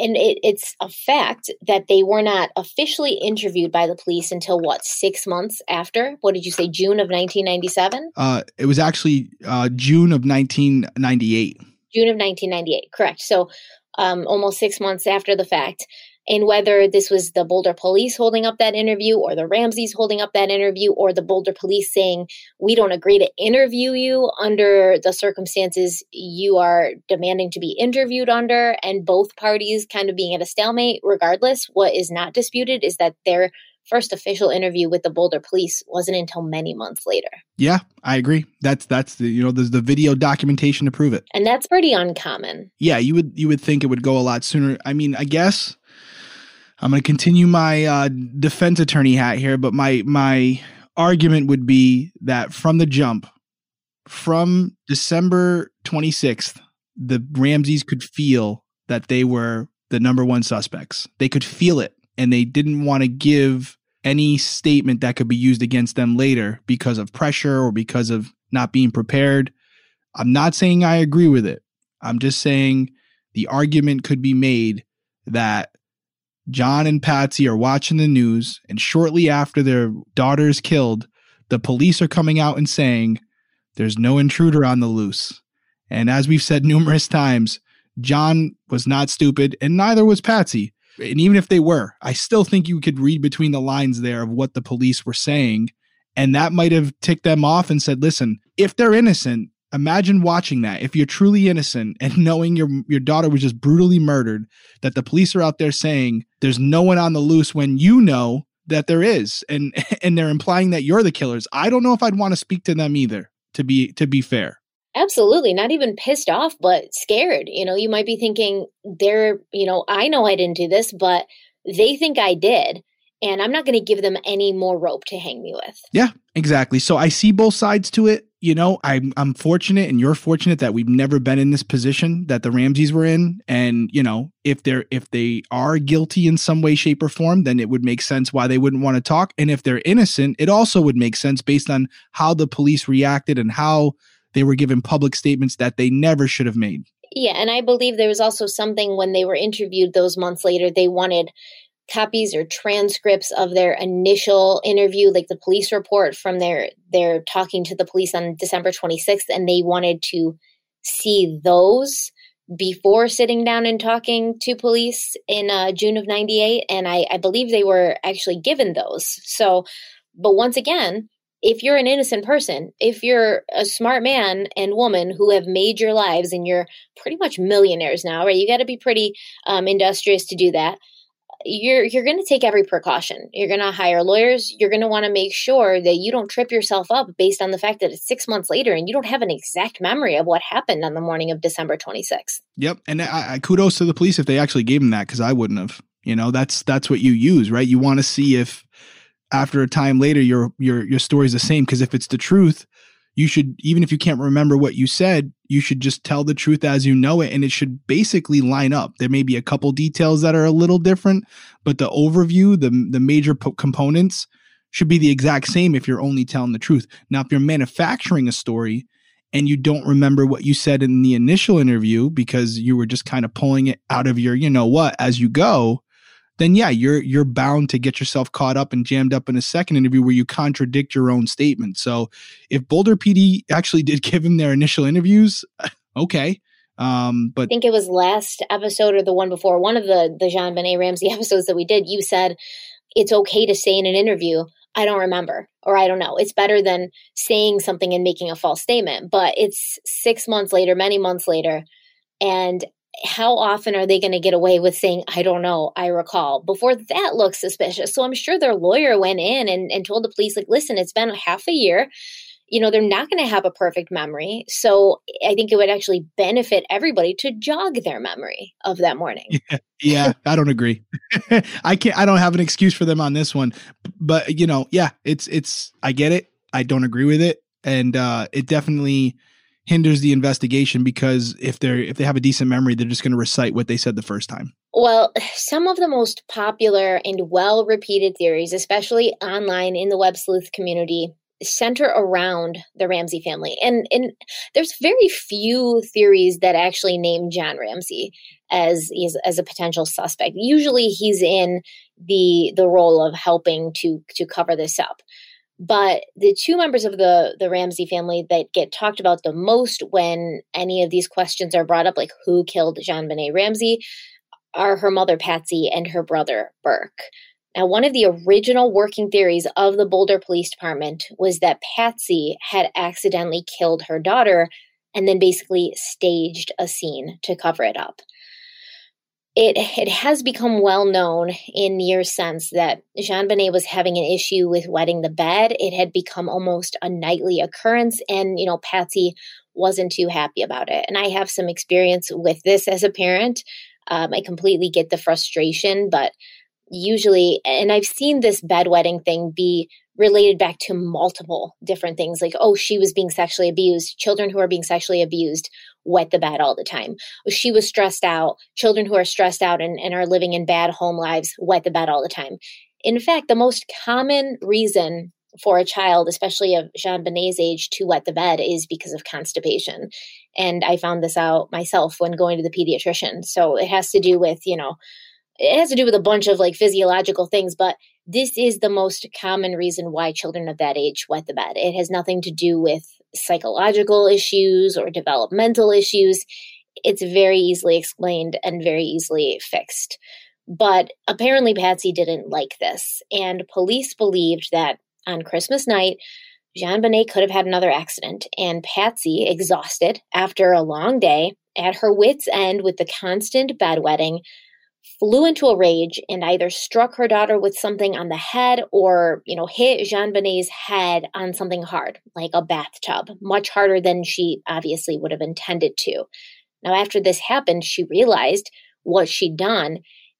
and it, it's a fact that they were not officially interviewed by the police until what six months after? What did you say june of 1997 uh, it was actually uh, june of 1998 june of 1998 correct. So um, almost six months after the fact and whether this was the Boulder police holding up that interview or the Ramseys holding up that interview or the Boulder police saying, we don't agree to interview you under the circumstances you are demanding to be interviewed under, and both parties kind of being at a stalemate, regardless, what is not disputed is that their first official interview with the Boulder police wasn't until many months later. Yeah, I agree. That's that's the you know there's the video documentation to prove it. And that's pretty uncommon. Yeah, you would you would think it would go a lot sooner. I mean, I guess I'm going to continue my uh, defense attorney hat here, but my my argument would be that from the jump, from December 26th, the Ramseys could feel that they were the number one suspects. They could feel it, and they didn't want to give any statement that could be used against them later because of pressure or because of not being prepared. I'm not saying I agree with it. I'm just saying the argument could be made that John and Patsy are watching the news, and shortly after their daughter is killed, the police are coming out and saying, There's no intruder on the loose. And as we've said (laughs) numerous times, John was not stupid, and neither was Patsy. And even if they were, I still think you could read between the lines there of what the police were saying. And that might have ticked them off and said, listen, if they're innocent, imagine watching that. If you're truly innocent and (laughs) knowing your your daughter was just brutally murdered, that the police are out there saying there's no one on the loose when you know that there is. And (laughs) and they're implying that you're the killers. I don't know if I'd want to speak to them either, to be to be fair. Absolutely. Not even pissed off, but scared. You know, you might be thinking, they're, you know, I know I didn't do this, but they think I did. And I'm not going to give them any more rope to hang me with. Yeah, exactly. So I see both sides to it. You know, I'm I'm fortunate and you're fortunate that we've never been in this position that the Ramseys were in. And, you know, if they're if they are guilty in some way, shape, or form, then it would make sense why they wouldn't want to talk. And if they're innocent, it also would make sense based on how the police reacted and how they were given public statements that they never should have made. Yeah, and I believe there was also something when they were interviewed those months later, they wanted copies or transcripts of their initial interview like the police report from their their talking to the police on December 26th and they wanted to see those before sitting down and talking to police in uh, June of 98 and I, I believe they were actually given those so but once again if you're an innocent person, if you're a smart man and woman who have made your lives and you're pretty much millionaires now, right? You got to be pretty um, industrious to do that. You're you're going to take every precaution. You're going to hire lawyers. You're going to want to make sure that you don't trip yourself up based on the fact that it's six months later and you don't have an exact memory of what happened on the morning of December 26th. Yep, and I, I kudos to the police if they actually gave him that because I wouldn't have. You know, that's that's what you use, right? You want to see if after a time later your your your story's the same because if it's the truth you should even if you can't remember what you said you should just tell the truth as you know it and it should basically line up. There may be a couple details that are a little different but the overview the the major po- components should be the exact same if you're only telling the truth. Now if you're manufacturing a story and you don't remember what you said in the initial interview because you were just kind of pulling it out of your you know what as you go then yeah, you're you're bound to get yourself caught up and jammed up in a second interview where you contradict your own statement. So if Boulder PD actually did (laughs) give him their initial interviews, (laughs) okay. Um, but I think it was last episode or the one before, one of the the JonBenét Ramsey (laughs) episodes that we did, you said it's okay to say in an interview, I don't remember or I don't know. It's better than saying something and making a false statement. But it's six months later, many months later, and how often are they going to get away with saying, I don't know, I recall, before that looks suspicious? So I'm sure their lawyer went in and, and told the police, like, listen, it's been half a year. You know, they're not going to have a perfect memory. So I think it would actually benefit everybody to jog their memory of that morning. Yeah, yeah I don't agree. (laughs) I can't, I don't have an excuse for them on this one. But, you know, yeah, it's, it's, I get it. I don't agree with it. And uh, it definitely, hinders the investigation because if they're if they have a decent memory they're just going to recite what they said the first time well some of the most popular and well repeated theories especially online in the web sleuth community center around the Ramsey family. And and there's very few theories that actually name John Ramsey as as a potential suspect. Usually he's in the the role of helping to to cover this up. But the two members of the the Ramsey family that get talked about the most when any of these questions are brought up, like who killed JonBenét Ramsey, are her mother Patsy and her brother Burke. Now, one of the original working theories of the Boulder Police Department was that Patsy had accidentally killed her daughter and then basically staged a scene to cover it up it it has become well known in years since that JonBenét was having an issue with wetting the bed. It had become almost a nightly occurrence, and you know Patsy wasn't too happy about it. And I have some experience with this as a parent. Um, I completely get the frustration, but usually, and I've seen this bedwetting thing be related back to multiple different things like, oh, she was being sexually abused. Children who are being sexually abused wet the bed all the time. She was stressed out. Children who are stressed out and, and are living in bad home lives wet the bed all the time. In fact, the most common reason for a child, especially of JonBenét's age, to wet the bed is because of constipation. And I found this out myself when going to the pediatrician. So it has to do with, you know, it has to do with a bunch of like physiological things, but this is the most common reason why children of that age wet the bed. It has nothing to do with psychological issues or developmental issues. It's very easily explained and very easily fixed. But apparently, Patsy didn't like this, and police believed that on Christmas night, JonBenét could have had another accident, and Patsy, exhausted after a long day, at her wits' end with the constant bedwetting, flew into a rage and either struck her daughter with something on the head or, you know, hit JonBenét's head on something hard, like a bathtub, much harder than she obviously would have intended to. Now, after this happened, she realized what she'd done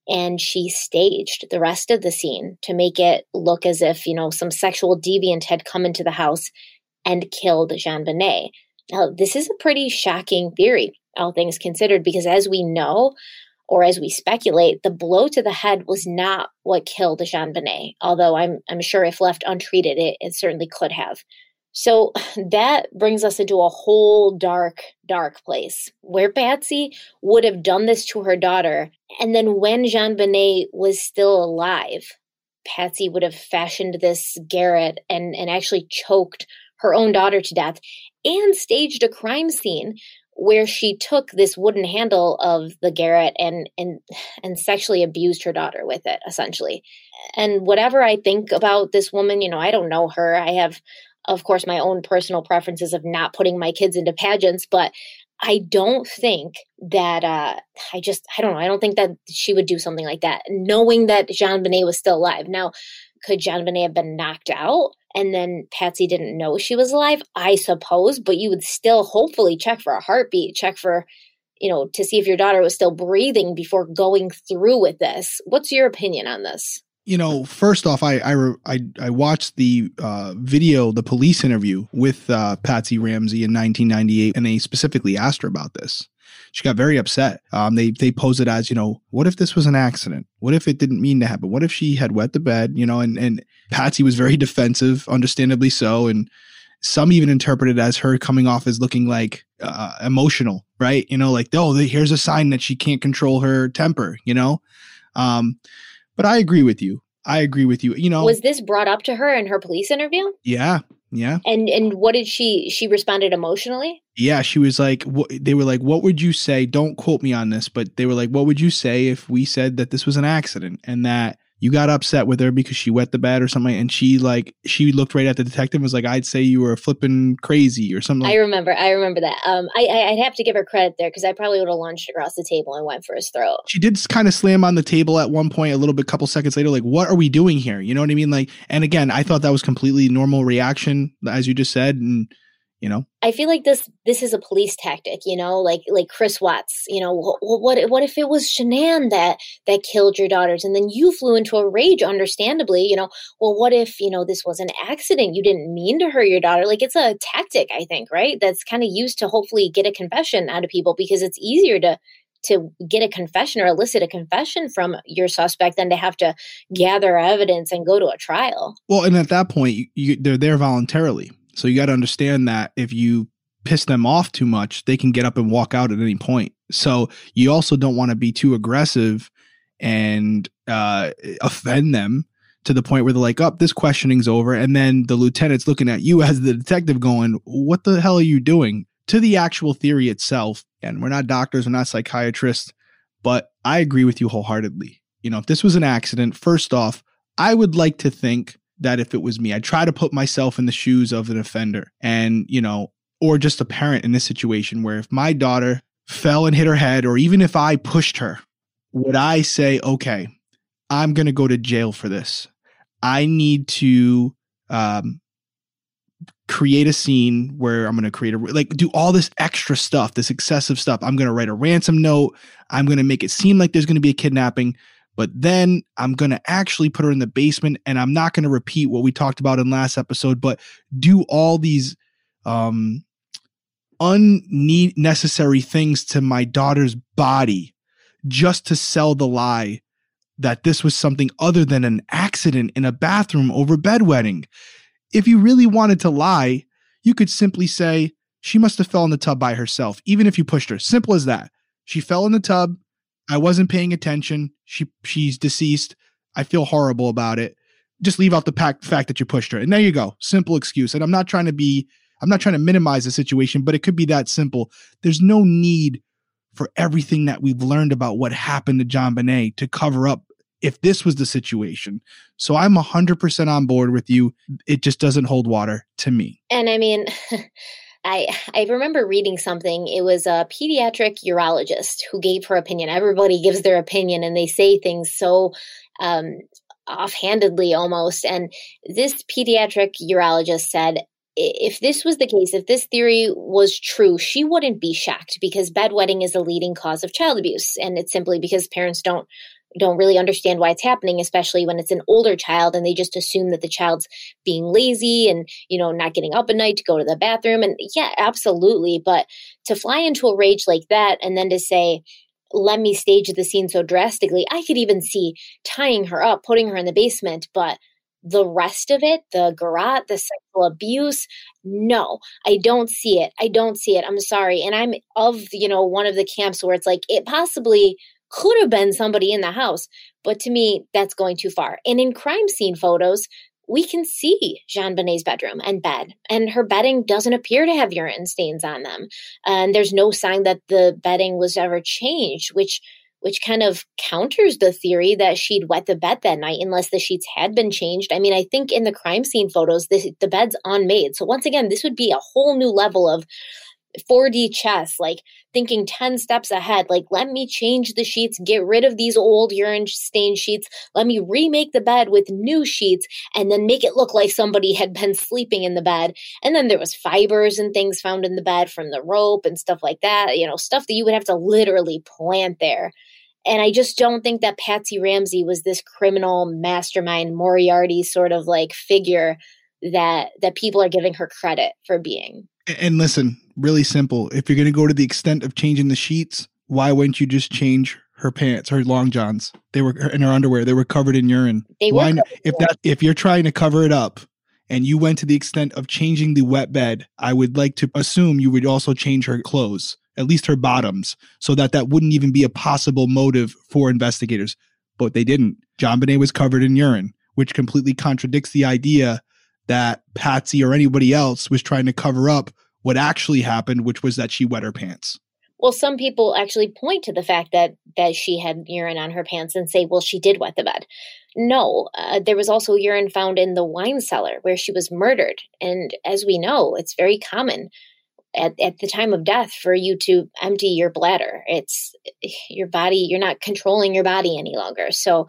and she staged the rest of the scene to make it look as if, you know, some sexual deviant had come into the house and killed JonBenét. Now, this is a pretty shocking theory, all things considered, because as we know, or as we speculate, the blow to the head was not what killed JonBenét, although I'm, I'm sure if left untreated, it, it certainly could have. So (laughs) that brings us into a whole dark, dark place where Patsy would have done this to her daughter. And then when JonBenét was still alive, Patsy would have fashioned this garrote and, and actually choked her own daughter to death and staged a crime scene where she took this wooden handle of the garrote and and and sexually abused her daughter with it essentially and whatever i think about this woman you know i don't know her i have of course, my own personal preferences of not putting my kids into pageants, but I don't think that uh, I just I don't know. I don't think that she would do something like that, knowing that JonBenét was still alive. Now, could JonBenét have been knocked out and then Patsy didn't know she was alive? I suppose, but you would still hopefully check for a heartbeat, check for you know to see if your daughter was still breathing before going through with this. What's your opinion on this? you know, first off, I I I, I watched the uh, video, the police interview with uh, Patsy Ramsey in 1998, and they specifically asked her about this. She got very upset. Um, they they posed it as, you know, what if this was an accident? What if it didn't mean to happen? What if she had wet the bed? You know, and and Patsy was very defensive, understandably so, and some even interpreted as her coming off as looking like uh, emotional, right? You know, like oh, here's a sign that she can't control her temper. You know. Um, but I agree with you. I agree with you. You know, was this brought up to her in her police interview? Yeah, yeah. And and what did she? She responded emotionally. Yeah, she was like, wh- they were like, "What would you say?" Don't quote me on this, but they were like, "What would you say if we said that this was an accident and that you got upset with her because she wet the bed or something and she like she looked right at the detective and was like i'd say you were flipping crazy or something i remember i remember that. Um i i'd have to give her credit there because i probably would have lunged across the table and went for his throat. She did kind of slam on the table at one point a little bit couple seconds later like what are we doing here? You know what i mean? Like and again i thought that was completely normal reaction as you just said and you know? I feel like this this is a police tactic you know like like chris watts you know what what, what if it was shanann that that killed your daughters? And then you flew into a rage understandably you know well what if you know this was an accident? You didn't mean to hurt your daughter. Like it's a tactic i think right? That's kind of used to hopefully get a confession out of people because it's easier to to get a confession or elicit a confession from your suspect than to have to gather evidence and go to a trial. Well, and at that point, you, you, they're there voluntarily. So you got to understand that if you piss them off too much, they can get up and walk out at any point. So you also don't want to be too aggressive and uh, offend them to the point where they're like, "Up, oh, this questioning's over," and then the lieutenant's looking at you (laughs) as the detective, going, "What the hell are you doing?" To the actual theory itself, and we're not doctors, we're not psychiatrists, but I agree with you wholeheartedly. You know, if this was an accident, first off, I would like to think that if it was me. I try to put myself in the shoes of an offender and, you know, or just a parent in this situation where if my daughter fell and hit her head, or even if I pushed her, would I say, okay, I'm going to go to jail for this? I need to um, create a scene where I'm going to create a, like, do all this extra stuff, this excessive stuff. I'm going to write a ransom note. I'm going to make it seem like there's going to be a kidnapping But then I'm going to actually put her in the basement and I'm not going to repeat what we talked about in last episode, but do all these um, unnecessary things to my daughter's body just to sell the lie that this was something other than an accident in a bathroom over bedwetting. If you really wanted to lie, you could simply say, she must have fell in the tub by herself, even if you pushed her. Simple as that. She fell in the tub. I wasn't paying attention. She she's deceased. I feel horrible about it. Just leave out the fact that you pushed her. And there you go. Simple excuse. And I'm not trying to be I'm not trying to minimize the situation, but it could be that simple. There's no need for everything that we've learned about what happened to JonBenét to cover up if this was the situation. So I'm 100% on board with you. It just doesn't hold water to me. And I mean, (laughs) I I remember reading something. It was a pediatric urologist who gave her opinion. Everybody gives their opinion and they say things so um, offhandedly almost. And this pediatric urologist said if this was the case, if this theory was true, she wouldn't be shocked because bedwetting is a leading cause of child abuse. And it's simply because parents don't don't really understand why it's happening, especially when it's an older child and they just assume that the child's being lazy and, you know, not getting up at night to go to the bathroom. And yeah, absolutely. But to fly into a rage like that and then to say, let me stage the scene so drastically, I could even see tying her up, putting her in the basement, but the rest of it, the garrote, the sexual abuse, no, I don't see it. I don't see it. I'm sorry. And I'm of, you know, one of the camps where it's like it possibly could have been somebody in the house. But to me, that's going too far. And in crime scene photos, we can see JonBenét's bedroom and bed, and her bedding doesn't appear to have urine stains on them. And there's no sign that the bedding was ever changed, which which kind of counters the theory that she'd wet the bed that night unless the sheets had been changed. I mean, I think in the crime scene photos, this, the bed's unmade. So once again, this would be a whole new level of 4D chess, like thinking 10 steps ahead. Like, let me change the sheets, get rid of these old urine stained sheets. Let me remake the bed with new sheets and then make it look like somebody had been sleeping in the bed. And then there was fibers and things found in the bed from the rope and stuff like that, you know, stuff that you would have to literally plant there. And I just don't think that Patsy Ramsey was this criminal mastermind Moriarty sort of like figure that that people are giving her credit for being. And listen, really simple. If you're going to go to the extent of changing the sheets, why wouldn't you just change her pants, her long johns? They were in her underwear. They were covered in urine. They why, if that if you're trying to cover it up and you went to the extent of changing the wet bed, I would like to assume you would also change her clothes, at least her bottoms, so that that wouldn't even be a possible motive for investigators. But they didn't. JonBenét was covered in urine, which completely contradicts the idea that Patsy or anybody else was trying to cover up what actually happened, which was that she wet her pants. Well, some people actually point to the fact that that she had urine on her pants and say, "Well, she did wet the bed." No, uh, there was also urine found in the wine cellar where she was murdered, and as we know, it's very common at, at the time of death for you to empty your bladder. It's your body; you're not controlling your body any longer. So,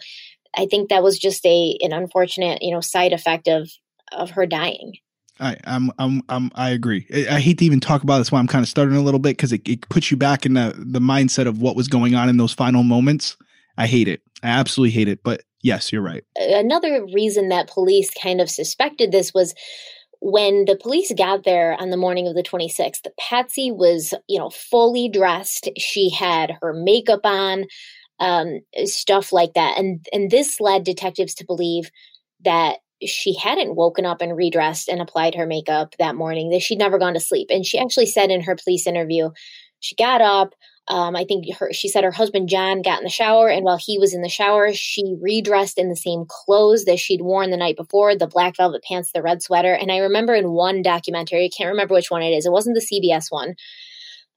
I think that was just a an unfortunate, you know, side effect of of her dying. I I'm I'm, I'm I agree. I, I, hate to even talk about this. Why I'm kind of starting a little bit because it, it puts you back in the the mindset of what was going on in those final moments. I hate it. I absolutely hate it. But yes, you're right. Another reason that police kind of suspected this was when the police got there on the morning of the 26th. Patsy was, you know, fully dressed. She had her makeup on, um, stuff like that, and and this led detectives to believe that she hadn't woken up and redressed and applied her makeup that morning, that she'd never gone to sleep. And she actually said in her police interview, she got up. Um, I think her, she said her husband John got in the shower, and while he was in the shower, she redressed in the same clothes that she'd worn the night before the black velvet pants, the red sweater. And I remember in one documentary, I can't remember which one it is, it wasn't the CBS one.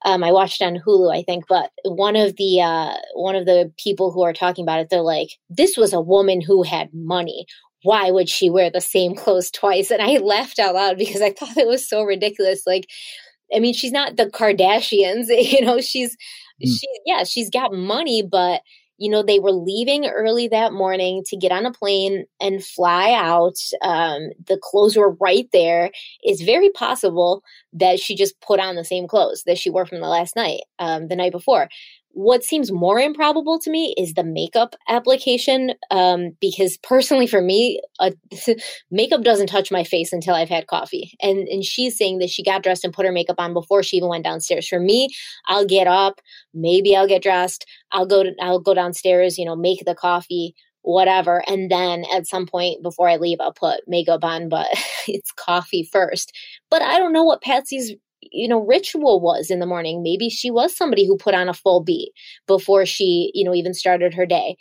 Um, I watched on Hulu, I think, but one of the uh, one of the people who are talking about it, they're like, "This was a woman who had money why would she wear the same clothes twice? And I laughed out loud because I thought it was so ridiculous. Like, I mean, she's not the Kardashians, (laughs) you know, she's, mm. she, yeah, she's got money, but, you know, they were leaving early that morning to get on a plane and fly out. Um, the clothes were right there. It's very possible that she just put on the same clothes that she wore from the last night, um, the night before what seems more improbable to me is the makeup application, um, because personally, for me, (laughs) makeup doesn't touch my face until I've had coffee. And and she's saying that she got dressed and put her makeup on before she even went downstairs. For me, I'll get up, maybe I'll get dressed, I'll go to, I'll go downstairs, you know, make the coffee, whatever, and then at some point before I leave, I'll put makeup on. But (laughs) it's coffee first. But I don't know what Patsy's you know ritual was in the morning. Maybe she was somebody who put on a full beat before she you know even started her day.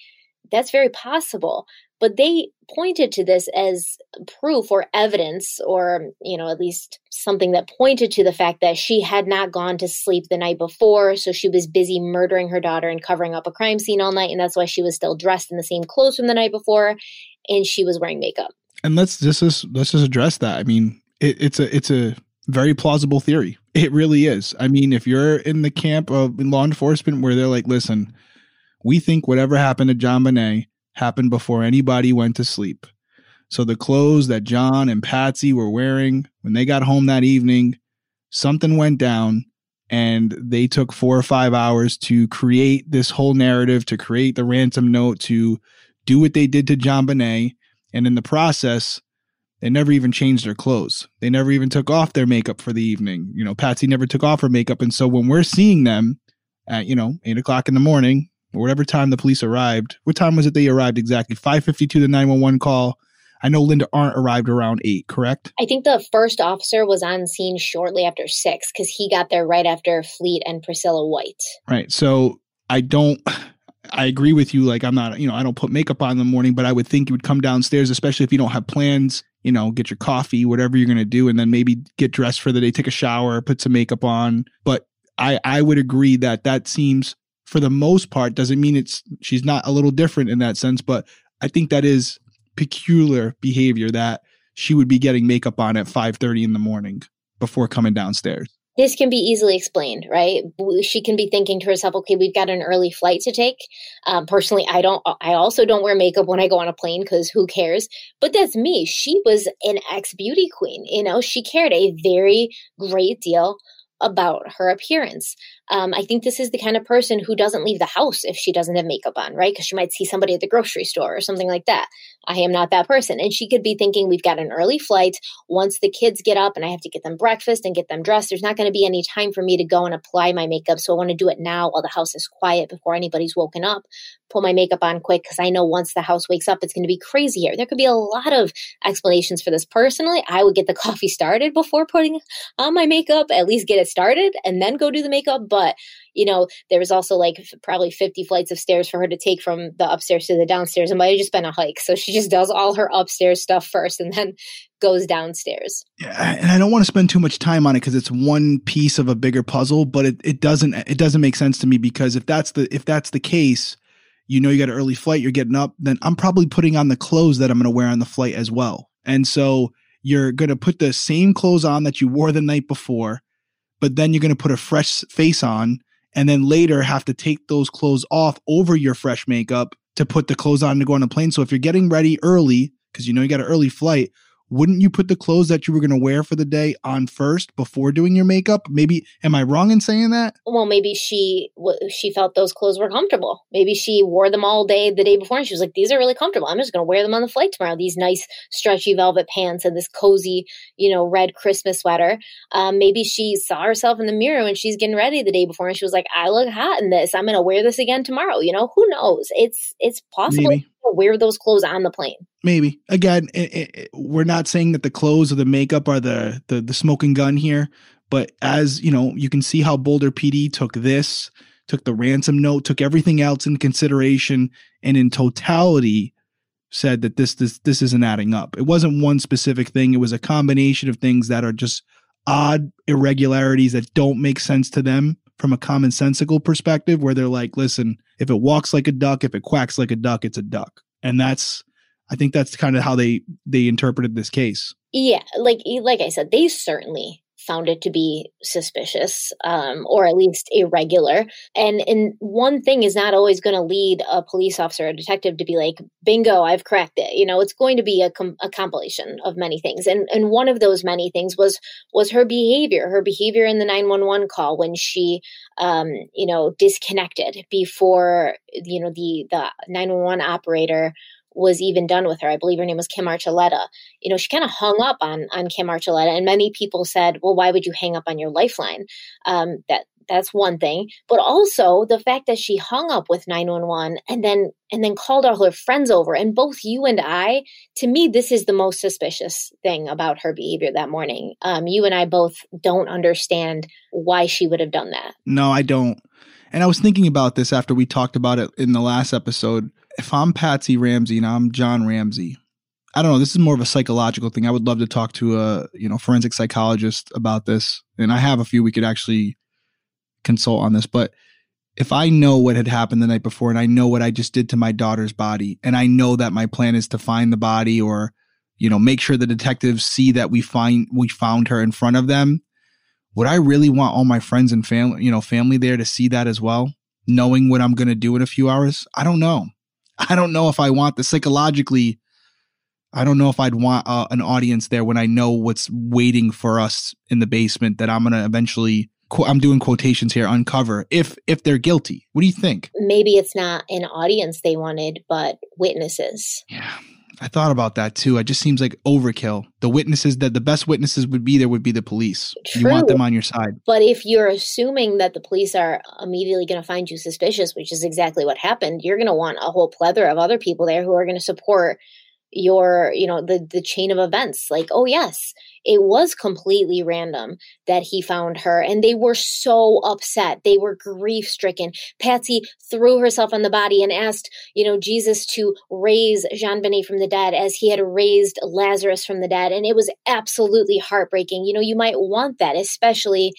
That's very possible but they pointed to this as proof or evidence or you know at least something that pointed to the fact that she had not gone to sleep the night before so she was busy murdering her daughter and covering up a crime scene all night and that's why she was still dressed in the same clothes from the night before and she was wearing makeup. And let's just let's just address that. I mean it, it's a it's a very plausible theory. It really is. I mean, if you're in the camp of law enforcement where they're like, listen, we think whatever happened to JonBenét happened before anybody went to sleep. So the clothes that John and Patsy were wearing when they got home that evening, something went down and they took four or five hours to create this whole narrative, to create the ransom note, to do what they did to JonBenét. And in the process, they never even changed their clothes. They never even took off their makeup for the evening. You know, Patsy never took off her makeup. And so when we're seeing them at, you know, eight o'clock in the morning, or whatever time the police arrived, what time was it they arrived exactly? 552, the 911 call. I know Linda Arndt arrived around eight, correct? I think the first officer was on scene shortly after six because he got there right after Fleet and Priscilla White. Right. So I don't I agree with you. Like, I'm not, you know, I don't put makeup on in the morning, but I would think you would come downstairs, especially if you don't have plans, you know, get your coffee, whatever you're going to do, and then maybe get dressed for the day, take a shower, put some makeup on. But I, I would agree that that seems, for the most part, doesn't mean it's, she's not a little different in that sense, but I think that is peculiar behavior that she would be getting makeup on at 5.30 in the morning before coming downstairs this can be easily explained, right? She can be thinking to herself, okay, we've got an early flight to take. Um, personally, I don't, I also don't wear makeup when I go on a plane because who cares? But that's me. She was an ex beauty queen. You know, she cared a very great deal about her appearance. Um, I think this is the kind of person who doesn't leave the house if she doesn't have makeup on, right? Because she might see somebody at the grocery store or something like that. I am not that person. And she could be thinking, we've got an early flight. Once the kids get up and I have to get them breakfast and get them dressed, there's not going to be any time for me to go and apply my makeup. So I want to do it now while the house is quiet before anybody's woken up. Pull my makeup on quick because I know once the house wakes up, it's going to be crazy here. There could be a lot of explanations for this. Personally, I would get the (laughs) coffee started before putting on my makeup, at least get it started and then go do the makeup. But you know, there was also like probably 50 flights of stairs for her to take from the upstairs to the downstairs. And might have just been a hike. So she just does all her upstairs stuff first and then (laughs) goes downstairs. Yeah, and I don't want to spend too much time on it because it's one piece of a bigger puzzle, but it, it doesn't it doesn't make sense to me because if that's the if that's the case, you know you got an early flight, you're getting up, then I'm probably putting on the clothes that I'm going to wear on the flight as well. And so you're going to put the same clothes on that you wore the night before, but then you're going to put a fresh face on and then later have to take those clothes off over your fresh makeup to put the clothes on to go on the plane. So if you're getting ready early, because you know you got an early flight, wouldn't you put the clothes that you were going to wear for the day on first before doing your makeup? Maybe am I wrong in saying that? Well, maybe she she felt those clothes were comfortable. Maybe she wore them all day the day before, and she was like, "These are really comfortable. I'm just going to wear them on the flight tomorrow. These nice stretchy velvet pants and this cozy, you know, red Christmas sweater." Um, maybe she saw herself in the mirror when she's getting ready the day before, and she was like, "I look hot in this. I'm going to wear this again tomorrow." You know, who knows? It's it's possible. Maybe wear those clothes on the plane. Maybe again, it, it, we're not saying that the clothes or the makeup are the, the the smoking gun here, but as you know, you can see how Boulder PD took this, took the ransom note, took everything else into consideration, and in totality said that this this this isn't adding up. It wasn't one specific thing; it was a combination of things that are just odd irregularities that don't make sense to them from a commonsensical perspective where they're like, listen, if it walks like a duck, if it quacks like a duck, it's a duck. And that's I think that's kind of how they they interpreted this case. Yeah, like like I said, they certainly found it to be suspicious um, or at least irregular. And and one thing is not always going to lead a police officer, a detective, to be like, "Bingo, I've cracked it." You know, it's going to be a, com- a compilation of many things. And and one of those many things was was her behavior, her behavior in the nine one one call when she, um, you know, disconnected before you know the the nine one one operator was even done with her. I believe her name was Kim Archuleta. You know, she kind of hung up on on Kim Archuleta, and many people said, "Well, why would you hang up on your lifeline?" Um, that that's one thing, but also the fact that she hung up with 911 and then and then called all her friends over. And both you and I, to me, this is the most suspicious thing about her behavior that morning. Um, you and I both don't understand why she would have done that. No, I don't. And I was thinking about this after we talked about it in the last episode if I'm Patsy Ramsey and I'm John Ramsey, I don't know. This is more of a psychological thing. I would love to talk to a you know forensic psychologist about this, and I have a few we could actually consult on this. But if I know what had happened the night before, and I know what I just did to my daughter's body, and I know that my plan is to find the body or you know make sure the detectives see that we find we found her in front of them, would I really want all my friends and family you know family there to see that as well, knowing what I'm going to do in a few hours? I don't know. I don't know if I want the psychologically. I don't know if I'd want uh, an audience there when I know what's waiting for us in the basement that I'm going to eventually I'm doing quotations here uncover if if they're guilty. What do you think? Maybe it's not an audience they wanted, but witnesses. Yeah. I thought about that too. It just seems like overkill. The witnesses that the best witnesses would be there would be the police. True. You want them on your side. But if you're assuming that the police are immediately going to find you suspicious, which is exactly what happened, you're going to want a whole plethora of other people there who are going to support your you know the the chain of events like oh yes it was completely random that he found her and they were so upset. They were grief stricken. Patsy threw herself on the body and asked you know jesus to raise JonBenét from the dead as he had raised lazarus from the dead and it was absolutely heartbreaking. You know you might want that especially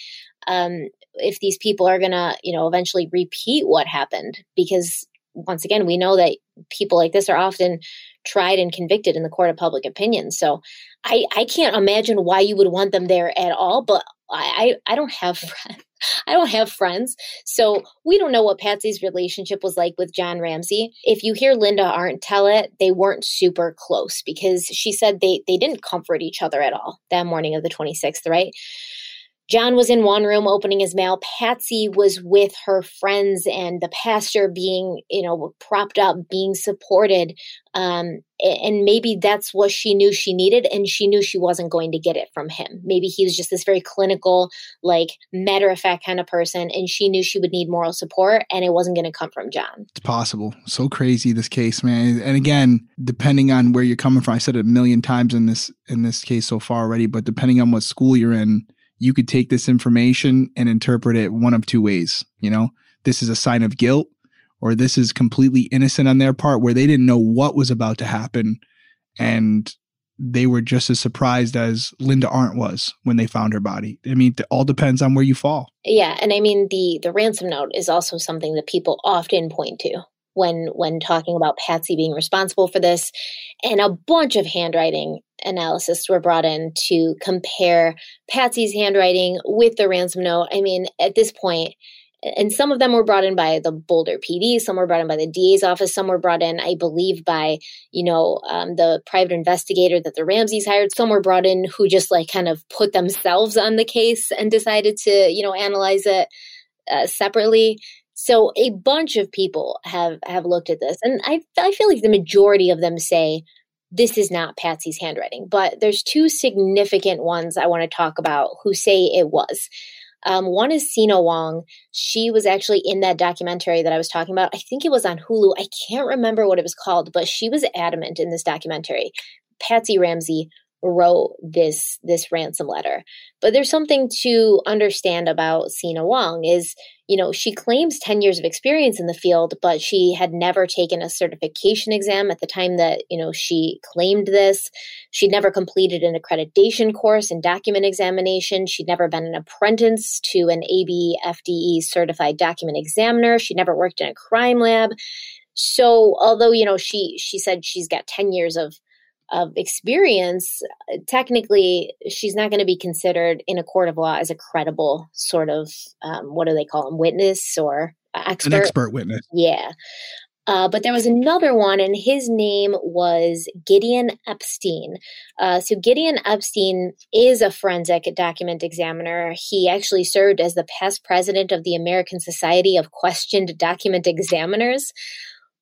um if these people are gonna you know eventually repeat what happened because once again we know that people like this are often tried and convicted in the court of public opinion. So I, I can't imagine why you would want them there at all, but I, I, don't have friends. (laughs) I don't have friends. So we don't know what Patsy's relationship was like with John Ramsey. If you hear Linda Arndt tell it, they weren't super close because she said they, they didn't comfort each other at all that morning of the 26th, right? John was in one room opening his mail. Patsy was with her friends and the pastor being, you know, propped up, being supported. Um, and maybe that's what she knew she needed. And she knew she wasn't going to get it from him. Maybe he was just this very clinical, like matter of fact kind of person. And she knew she would need moral support and it wasn't going to come from John. It's possible. So crazy, this case, man. And again, depending on where you're coming from, I said it a million times in this, in this case so far already, but depending on what school you're in, you could take this information and interpret it one of two ways. You know, this is a sign of guilt, or this is completely innocent on their part where they didn't know what was about to happen. And they were just as surprised as Linda Arndt was when they found her body. I mean, it all depends on where you fall. Yeah, and I mean the the ransom note is also something that people often point to when when talking about Patsy being responsible for this, and a bunch of handwriting analysis were brought in to compare Patsy's handwriting with the ransom note. I mean, at this point, and some of them were brought in by the Boulder PD, some were brought in by the DA's office, some were brought in, I believe, by you know um, the private investigator that the Ramseys hired. Some were brought in who just like kind of put themselves on the case and decided to you know analyze it uh, separately. So a bunch of people have have looked at this, and I I feel like the majority of them say this is not Patsy's handwriting. But there's two significant ones I want to talk about who say it was. Um, one is Cina Wong. She was actually in that documentary that I was talking about. I think it was on Hulu. I can't remember what it was called, but she was adamant in this documentary. Patsy Ramsey wrote this this ransom letter. But there's something to understand about Cina Wong is, you know, she claims 10 years of experience in the field, but she had never taken a certification exam at the time that, you know, she claimed this. She'd never completed an accreditation course in document examination. She'd never been an apprentice to an ABFDE certified document examiner. She'd never worked in a crime lab. So, although, you know, she she said she's got 10 years of of experience, technically, she's not going to be considered in a court of law as a credible sort of um, what do they call them, witness or expert? An expert witness. Yeah. Uh, but there was another one, and his name was Gideon Epstein. Uh, so, Gideon Epstein is a forensic document examiner. He actually served as the past president of the American Society of Questioned Document Examiners.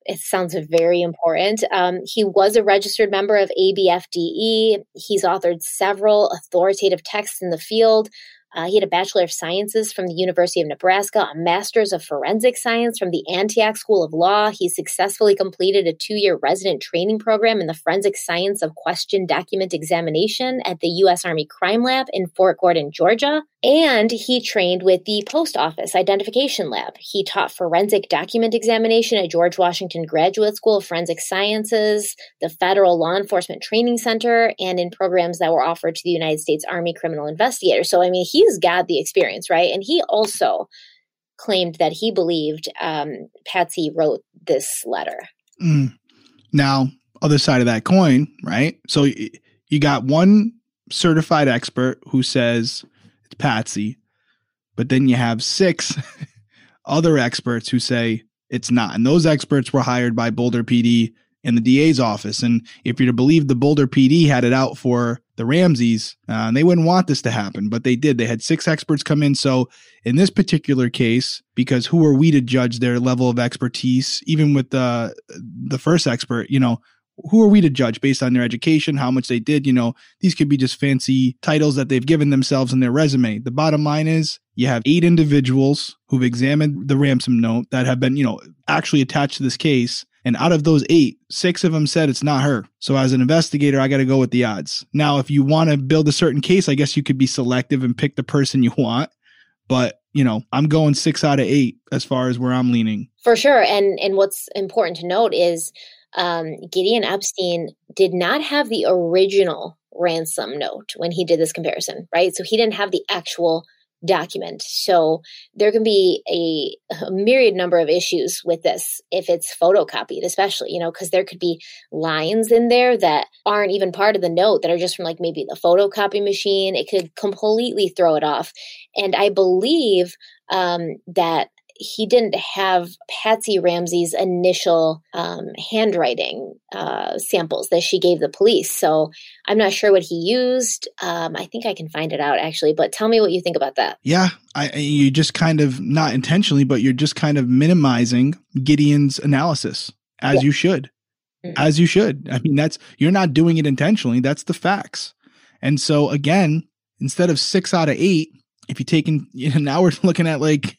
It sounds very important. Um, he was a registered member of ABFDE. He's authored several authoritative texts in the field. Uh, he had a Bachelor of Sciences from the University of Nebraska, a Master's of Forensic Science from the Antioch School of Law. He successfully completed a two year resident training program in the Forensic Science of Question Document Examination at the U.S. Army Crime Lab in Fort Gordon, Georgia. And he trained with the Post Office Identification Lab. He taught forensic document examination at George Washington Graduate School of Forensic Sciences, the Federal Law Enforcement Training Center, and in programs that were offered to the United States Army Criminal Investigators. So, I mean, he's got the experience, right? And he also claimed that he believed um, Patsy wrote this letter. Mm. Now, other side of that coin, right? So you got one certified expert who says it's Patsy. But then you have six (laughs) other experts who say it's not. And those experts were hired by Boulder PD in the DA's office. And if you're to believe the Boulder PD had it out for the Ramseys, uh, they wouldn't want this to happen, but they did. They had six experts come in. So in this particular case, because who are we to judge their level of expertise, even with the the first expert, you know, who are we to judge based on their education, how much they did? You know, these could be just fancy titles that they've given themselves in their resume. The bottom line is you have eight individuals who've examined the ransom note that have been, you know, actually attached to this case. And out of those eight, six of them said it's not her. So as an investigator, I got to go with the odds. Now, if you want to build a certain case, I guess you could be selective and pick the person you want. But you know, I'm going six out of eight as far as where I'm leaning. For sure. And and what's important to note is um, Gideon Epstein did not have the original ransom note when he did this comparison, right? So he didn't have the actual document. So there can be a, a, myriad number of issues with this if it's photocopied, especially, you know, because there could be lines in there that aren't even part of the note that are just from like maybe the photocopy machine. It could completely throw it off. And I believe um, that he didn't have Patsy Ramsey's initial um, handwriting uh, samples that she gave the police. So I'm not sure what he used. Um, I think I can find it out actually, but tell me what you think about that. Yeah, I, you just kind of not intentionally, but you're just kind of minimizing Gideon's analysis as yeah. you should. Mm-hmm. As you should. I mean, that's you're not doing it intentionally. That's the facts. And so again, instead of six out of eight, if you take in, you know, now we're looking at like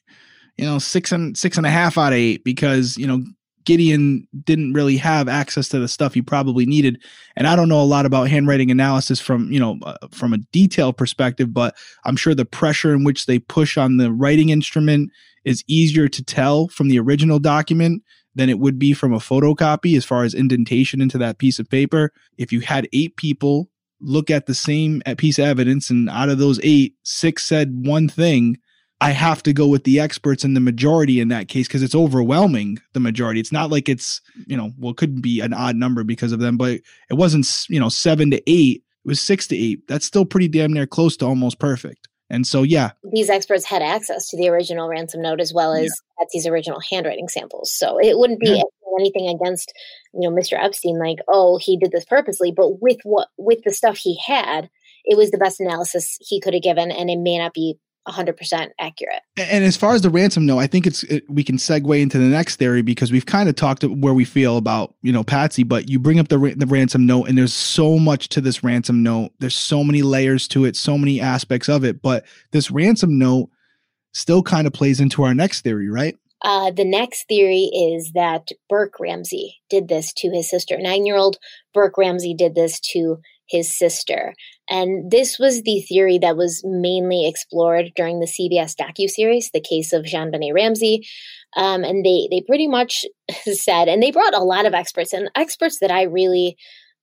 you know, six and six and a half out of eight because, you know, Gideon didn't really have access to the stuff he probably needed. And I don't know a lot about handwriting analysis from, you know, uh, from a detail perspective, but I'm sure the pressure in which they push on the writing instrument is easier to tell from the original document than it would be from a photocopy as far as indentation into that piece of paper. If you had eight people look at the same piece of evidence and out of those eight, six said one thing, I have to go with the experts and the majority in that case because it's overwhelming the majority. It's not like it's, you know, well, it could be an odd number because of them, but it wasn't, you know, seven to eight. It was six to eight. That's still pretty damn near close to almost perfect. And so, yeah. These experts had access to the original ransom note as well as yeah. Patsy's original handwriting samples. So it wouldn't be yeah. anything against, you know, Mr. Epstein, like, oh, he did this purposely. But with what, with the stuff he had, it was the best analysis he could have given. And it may not be 100% accurate. And as far as the ransom note, I think it's it, we can segue into the next theory because we've kind of talked where we feel about, you know, Patsy, but you bring up the the ransom note and there's so much to this ransom note. There's so many layers to it, so many aspects of it, but this ransom note still kind of plays into our next theory, right? Uh, the next theory is that Burke Ramsey did this to his sister. Nine year old Burke Ramsey did this to his sister. And this was the theory that was mainly explored during the CBS docu-series, The Case of JonBenét Ramsey. Um, and they, they pretty much (laughs) said, and they brought a lot of experts and experts that I really,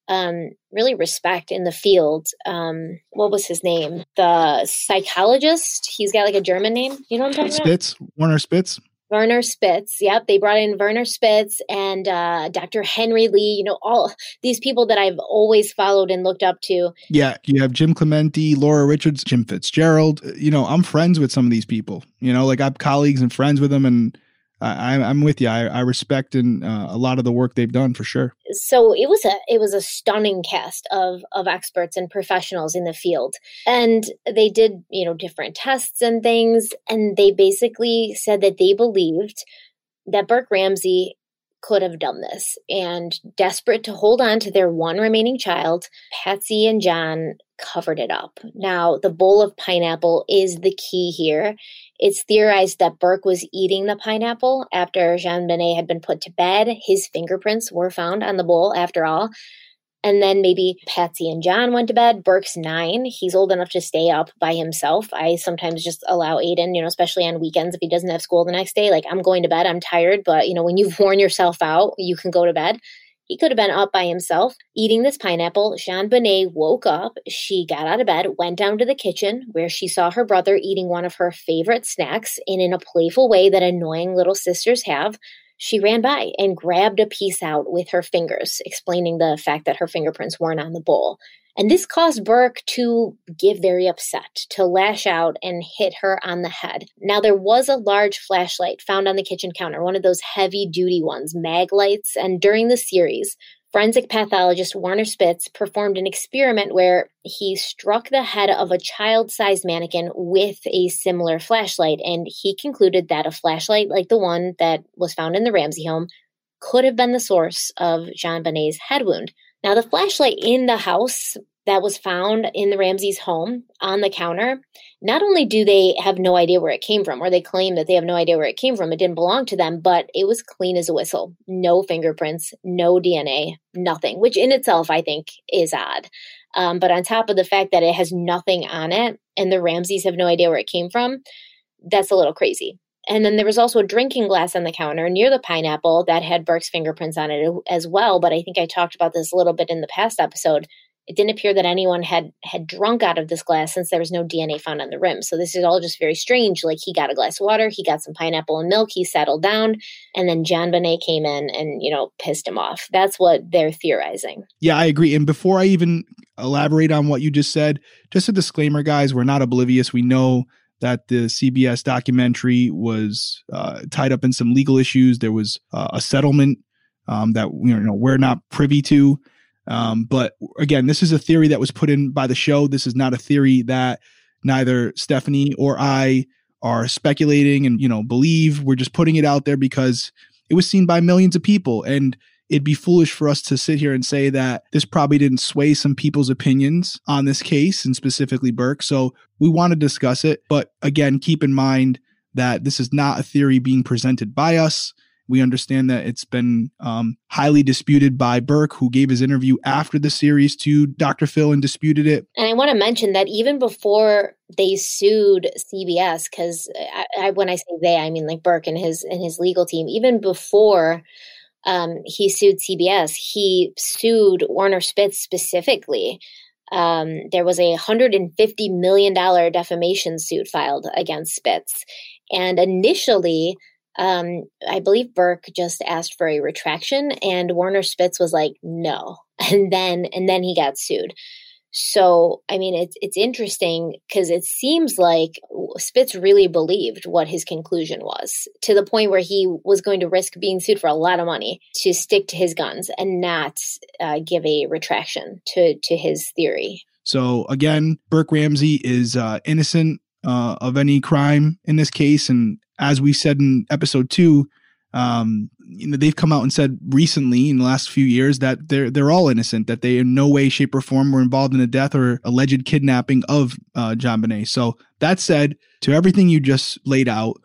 um, really respect in the field. Um, what was his name? The psychologist. He's got like a German name. You know what I'm talking Spitz, about? Werner Spitz. Werner Spitz. Yep, they brought in Werner Spitz and uh, Dr. Henry Lee. You know, all these people that I've always followed and looked up to. Yeah, you have Jim Clemente, Laura Richards, Jim Fitzgerald. You know, I'm friends with some of these people. You know, like I'm colleagues and friends with them, and I, am with you. I, I respect and uh, a lot of the work they've done for sure. So it was a it was a stunning cast of of experts and professionals in the field, and they did you know different tests and things, and they basically said that they believed that Burke Ramsey could have done this. And desperate to hold on to their one remaining child, Patsy and John covered it up. Now, the bowl of pineapple is the key here. It's theorized that Burke was eating the pineapple after JonBenét had been put to bed. His fingerprints were found on the bowl after all. And then maybe Patsy and John went to bed. Burke's nine. He's old enough to stay up by himself. I sometimes just allow Aiden, you know, especially on weekends if he doesn't have school the next day. Like, I'm going to bed. I'm tired. But, you know, when you've (laughs) worn yourself out, you can go to bed. He could have been up by himself eating this pineapple. JonBenét woke up. She got out of bed, went down to the kitchen where she saw her brother eating one of her favorite snacks and in a playful way that annoying little sisters have she ran by and grabbed a piece out with her fingers, explaining the fact that her fingerprints weren't on the bowl. And this caused Burke to get very upset, to lash out and hit her on the head. Now, there was a large flashlight found on the kitchen counter, one of those heavy duty ones, mag lights. And during the series, Forensic pathologist Werner Spitz performed an experiment where he struck the head of a child sized mannequin with a similar flashlight, and he concluded that a flashlight like the one that was found in the Ramsey home could have been the source of JonBenét's head wound. Now, the flashlight in the house that was found in the Ramsey's home on the counter, not only do they have no idea where it came from, or they claim that they have no idea where it came from, it didn't belong to them, but it was clean as a whistle. No fingerprints, no DNA, nothing, which in itself I think is odd. Um, but on top of the fact that it has nothing on it and the Ramseys have no idea where it came from, that's a little crazy. And then there was also a drinking glass on the counter near the pineapple that had Burke's fingerprints on it as well. But I think I talked about this a little bit in the past episode it didn't appear that anyone had had drunk out of this glass since there was no DNA found on the rim. So this is all just very strange. Like he got a glass of water, he got some pineapple and milk, he settled down, and then JonBenét came in and you know pissed him off. That's what they're theorizing. Yeah, I agree. And before I even elaborate on what you just said, just a disclaimer, guys, we're not oblivious. We know that the CBS documentary was uh, tied up in some legal issues. There was uh, a settlement um, that you know we're not privy to. Um, but again, this is a theory that was put in by the show. This is not a theory that neither Stephanie or I are speculating and you know believe. We're just putting it out there because it was seen by millions of people, and it'd be foolish for us to sit here and say that this probably didn't sway some people's opinions on this case and specifically Burke. So we want to discuss it, but again, keep in mind that this is not a theory being presented by us. We understand that it's been um, highly disputed by Burke, who gave his interview after the series to Dr. Phil and disputed it. And I want to mention that even before they sued CBS, because I, I, when I say they, I mean like Burke and his and his legal team. Even before um, he sued CBS, he sued Werner Spitz specifically. Um, there was a $150 million defamation suit filed against Spitz. And initially, um, I believe Burke just asked for a retraction, and Werner Spitz was like, "No," (laughs) and then and then he got sued. So, I mean, it's it's interesting because it seems like Spitz really believed what his conclusion was to the point where he was going to risk being sued for a lot of money to stick to his guns and not uh, give a retraction to to his theory. So again, Burke Ramsey is uh, innocent uh, of any crime in this case, and as we said in episode two, um, you know, they've come out and said recently in the last few years that they're they're all innocent, that they in no way, shape, or form were involved in the death or alleged kidnapping of uh, JonBenét. So that said, to everything you just laid out,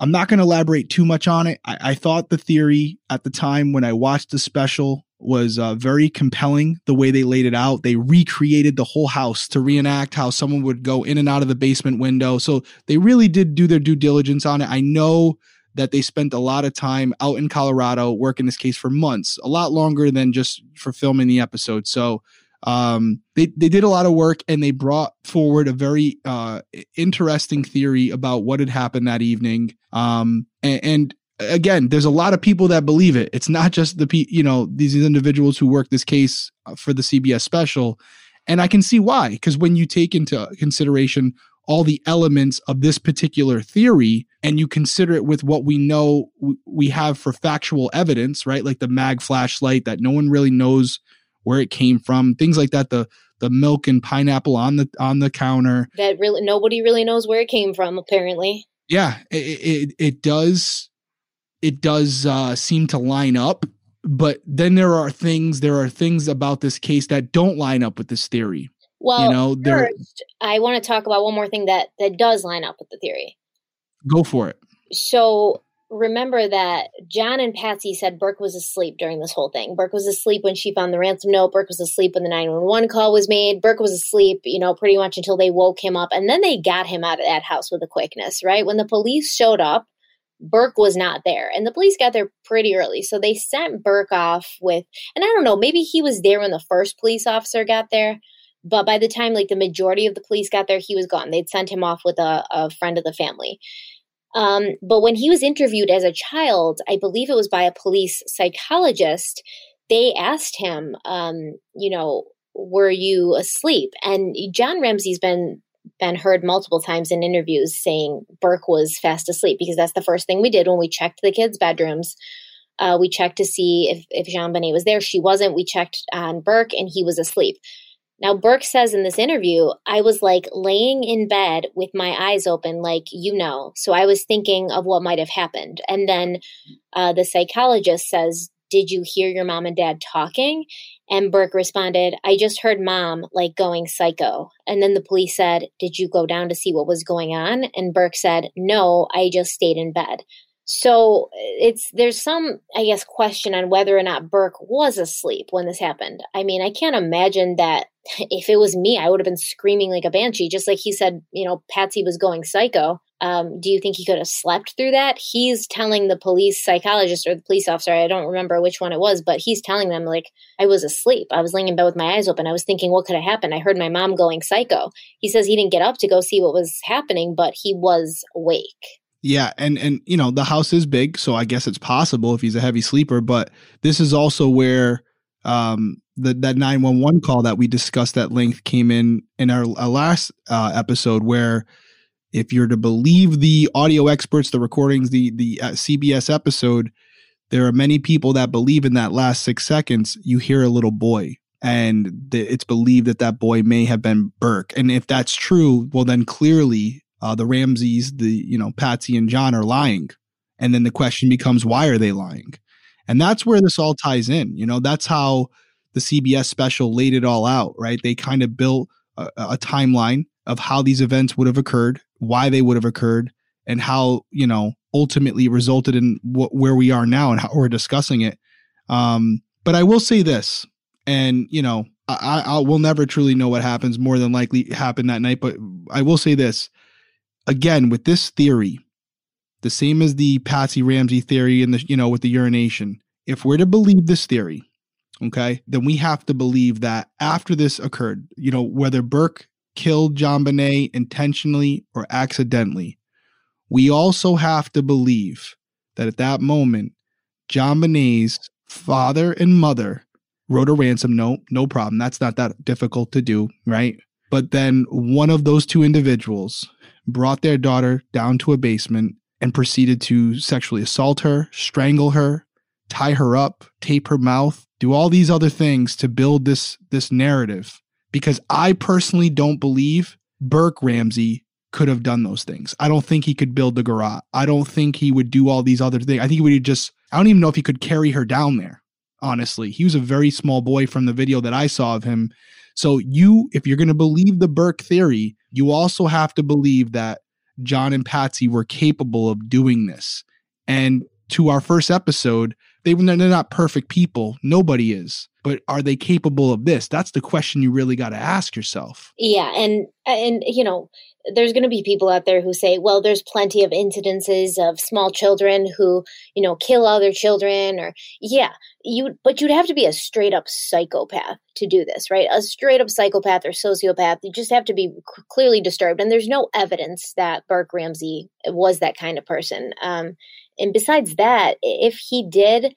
I'm not going to elaborate too much on it. I, I, thought the theory at the time when I watched the special was uh, very compelling the way they laid it out. They recreated the whole house to reenact how someone would go in and out of the basement window. So they really did do their due diligence on it. I know that they spent a lot of time out in Colorado working this case for months, a lot longer than just for filming the episode. So Um, they they did a lot of work and they brought forward a very uh, interesting theory about what had happened that evening. Um, and, and again, there's a lot of people that believe it. It's not just the you know these individuals who work this case uh, for the CBS special, and I can see why. Because when you take into consideration all the elements of this particular theory and you consider it with what we know we have for factual evidence, right? Like the mag flashlight that no one really knows where it came from, things like that. The the milk and pineapple on the on the counter that really nobody really knows where it came from. Apparently, yeah, it it, it does it does uh, seem to line up. But then there are things there are things about this case that don't line up with this theory. Well, you know, first, I want to talk about one more thing that that does line up with the theory. Go for it. So remember that John and Patsy said Burke was asleep during this whole thing. Burke was asleep when she found the ransom note. Burke was asleep when the 911 call was made. Burke was asleep, you know, pretty much until they woke him up. And then they got him out of that house with a quickness, right? When the police showed up, Burke was not there. And the police got there pretty early. So they sent Burke off with, and I don't know, maybe he was there when the first police officer got there. But by the time like the majority of the police got there, he was gone. They'd sent him off with a, a friend of the family. Um, but when he was interviewed as a child, I believe it was by a police psychologist, they asked him, um, you know, were you asleep? And John Ramsey's been been heard multiple times in interviews saying Burke was fast asleep because that's the first thing we did when we checked the kids' bedrooms. Uh, we checked to see if, if JonBenét was there. She wasn't. We checked on Burke and he was asleep. Now, Burke says in this interview, I was like laying in bed with my eyes open, like you know. So I was thinking of what might have happened. And then uh, the psychologist says, Did you hear your mom and dad talking? And Burke responded, I just heard mom like going psycho. And then the police said, Did you go down to see what was going on? And Burke said, No, I just stayed in bed. So it's there's some I guess question on whether or not Burke was asleep when this happened. I mean, I can't imagine that (laughs) if it was me, I would have been screaming like a banshee, just like he said, you know, Patsy was going psycho. Um, do you think he could have slept through that? He's telling the police psychologist or the police officer, I don't remember which one it was, but he's telling them, like, I was asleep. I was laying in bed with my eyes open. I was thinking, what could have happened? I heard my mom going psycho. He says he didn't get up to go see what was happening, but he was awake. Yeah, and and you know the house is big, so I guess it's possible if he's a heavy sleeper. But this is also where um, the that nine one one call that we discussed at length came in in our, our last uh, episode, where if you're to believe the audio experts, the recordings, the the uh, CBS episode, there are many people that believe in that last six seconds. You hear a little boy, and the, it's believed that that boy may have been Burke. And if that's true, well, then clearly uh, the Ramseys, the you know Patsy and John are lying, and then the question becomes why are they lying, and that's where this all ties in. You know, that's how the CBS special laid it all out. Right? They kind of built a, a timeline of how these events would have occurred, why they would have occurred, and how you know ultimately resulted in wh- where we are now and how we're discussing it. Um, but I will say this, and you know, I, I will never truly know what happens. More than likely happened that night, but I will say this: again, with this theory, the same as the Patsy Ramsey theory and the, you know, with the urination, if we're to believe this theory, okay, then we have to believe that after this occurred, you know, whether Burke killed JonBenét intentionally or accidentally, we also have to believe that at that moment, JonBenét's father and mother wrote a ransom note. No problem. That's not that difficult to do, right? But then one of those two individuals brought their daughter down to a basement and proceeded to sexually assault her, strangle her, tie her up, tape her mouth, do all these other things to build this this narrative because I personally don't believe Burke Ramsey could have done those things. I don't think he could build the garrote. I don't think he would do all these other things. I think he would just I don't even know if he could carry her down there. Honestly, he was a very small boy from the video that I saw of him so you, if you're going to believe the Burke theory, you also have to believe that John and Patsy were capable of doing this. And to our first episode, They, they're not perfect people. Nobody is. But are they capable of this? That's the question you really got to ask yourself. Yeah. And, and, you know, there's going to be people out there who say, well, there's plenty of incidences of small children who, you know, kill other children or, yeah, you, but you'd have to be a straight up psychopath to do this, right? A straight up psychopath or sociopath. You just have to be clearly disturbed. And there's no evidence that Burke Ramsey was that kind of person. Um, and besides that, if he did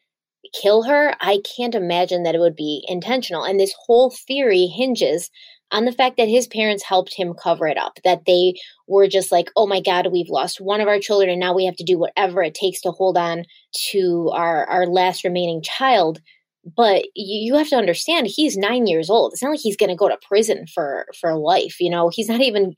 kill her, I can't imagine that it would be intentional. And this whole theory hinges on the fact that his parents helped him cover it up, that they were just like, oh my God, we've lost one of our children and now we have to do whatever it takes to hold on to our, our last remaining child. But you have to understand, he's nine years old. It's not like he's going to go to prison for for life. You know, he's not even.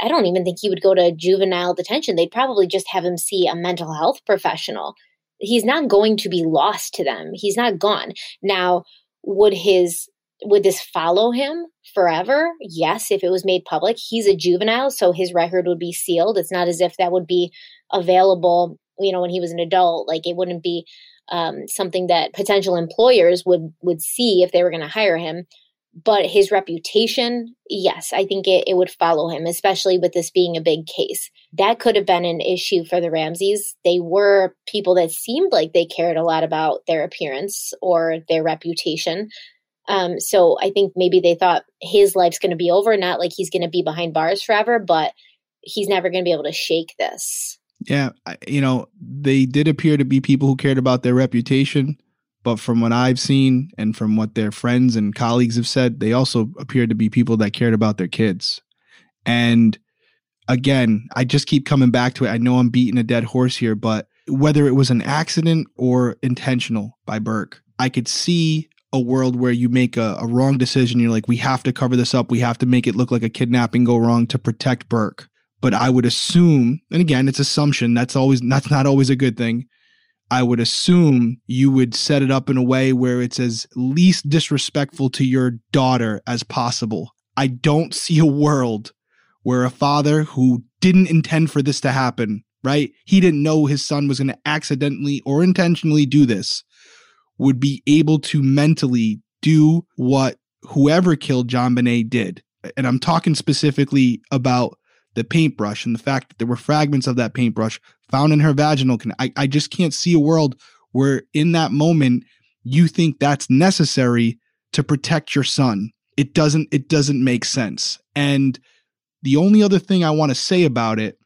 I don't even think he would go to juvenile detention. They'd probably just have him see a mental health professional. He's not going to be lost to them. He's not gone. Now, would his would this follow him forever? Yes, if it was made public. He's a juvenile, so his record would be sealed. It's not as if that would be available, you know, when he was an adult. Like it wouldn't be um, something that potential employers would would see if they were going to hire him. But his reputation, yes, I think it, it would follow him, especially with this being a big case. That could have been an issue for the Ramseys. They were people that seemed like they cared a lot about their appearance or their reputation. Um, so I think maybe they thought his life's going to be over, not like he's going to be behind bars forever, but he's never going to be able to shake this. Yeah, you know, they did appear to be people who cared about their reputation, but from what I've seen and from what their friends and colleagues have said, they also appeared to be people that cared about their kids. And again, I just keep coming back to it. I know I'm beating a dead horse here, but whether it was an accident or intentional by Burke, I could see a world where you make a, a, wrong decision. You're like, we have to cover this up. We have to make it look like a kidnapping go wrong to protect Burke. But I would assume, and again, it's assumption. That's always, that's not always a good thing. I would assume you would set it up in a way where it's as least disrespectful to your daughter as possible. I don't see a world where a father who didn't intend for this to happen, right? He didn't know his son was going to accidentally or intentionally do this would be able to mentally do what whoever killed JonBenét did. And I'm talking specifically about the paintbrush and the fact that there were fragments of that paintbrush found in her vaginal canal. I, I just can't see a world where in that moment you think that's necessary to protect your son. It doesn't it doesn't make sense. And the only other thing I want to say about it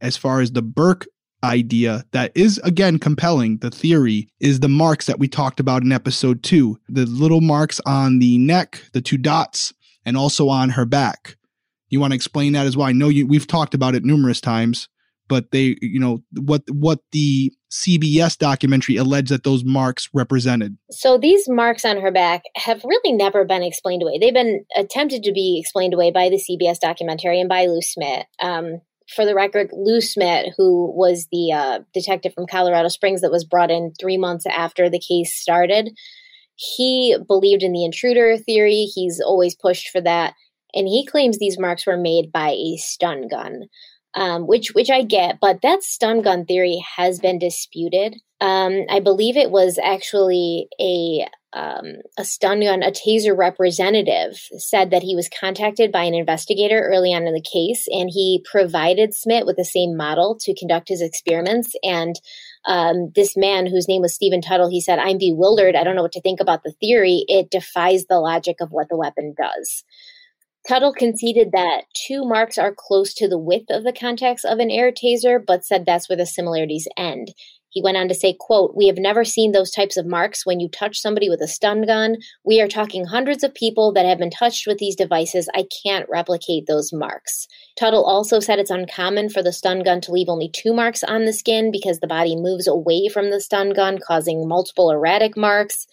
as far as the Burke idea that is again compelling the theory is the marks that we talked about in episode 2 the little marks on the neck the two dots and also on her back you want to explain that as well i know you we've talked about it numerous times but they you know what what the CBS documentary alleged that those marks represented. So these marks on her back have really never been explained away. They've been attempted to be explained away by the CBS documentary and by Lou Smit. Um, for the record, Lou Smit, who was the uh, detective from Colorado Springs that was brought in three months after the case started, he believed in the intruder theory. He's always pushed for that. And he claims these marks were made by a stun gun, um, which which I get, but that stun gun theory has been disputed. Um, I believe it was actually a um, a stun gun, a taser representative said that he was contacted by an investigator early on in the case, and he provided Smit with the same model to conduct his experiments. And um, this man, whose name was Stephen Tuttle, he said, "I'm bewildered. I don't know what to think about the theory. It defies the logic of what the weapon does." Tuttle conceded that two marks are close to the width of the contacts of an air taser, but said that's where the similarities end. He went on to say, quote, We have never seen those types of marks when you touch somebody with a stun gun. We are talking hundreds of people that have been touched with these devices. I can't replicate those marks. Tuttle also said it's uncommon for the stun gun to leave only two marks on the skin because the body moves away from the stun gun, causing multiple erratic marks.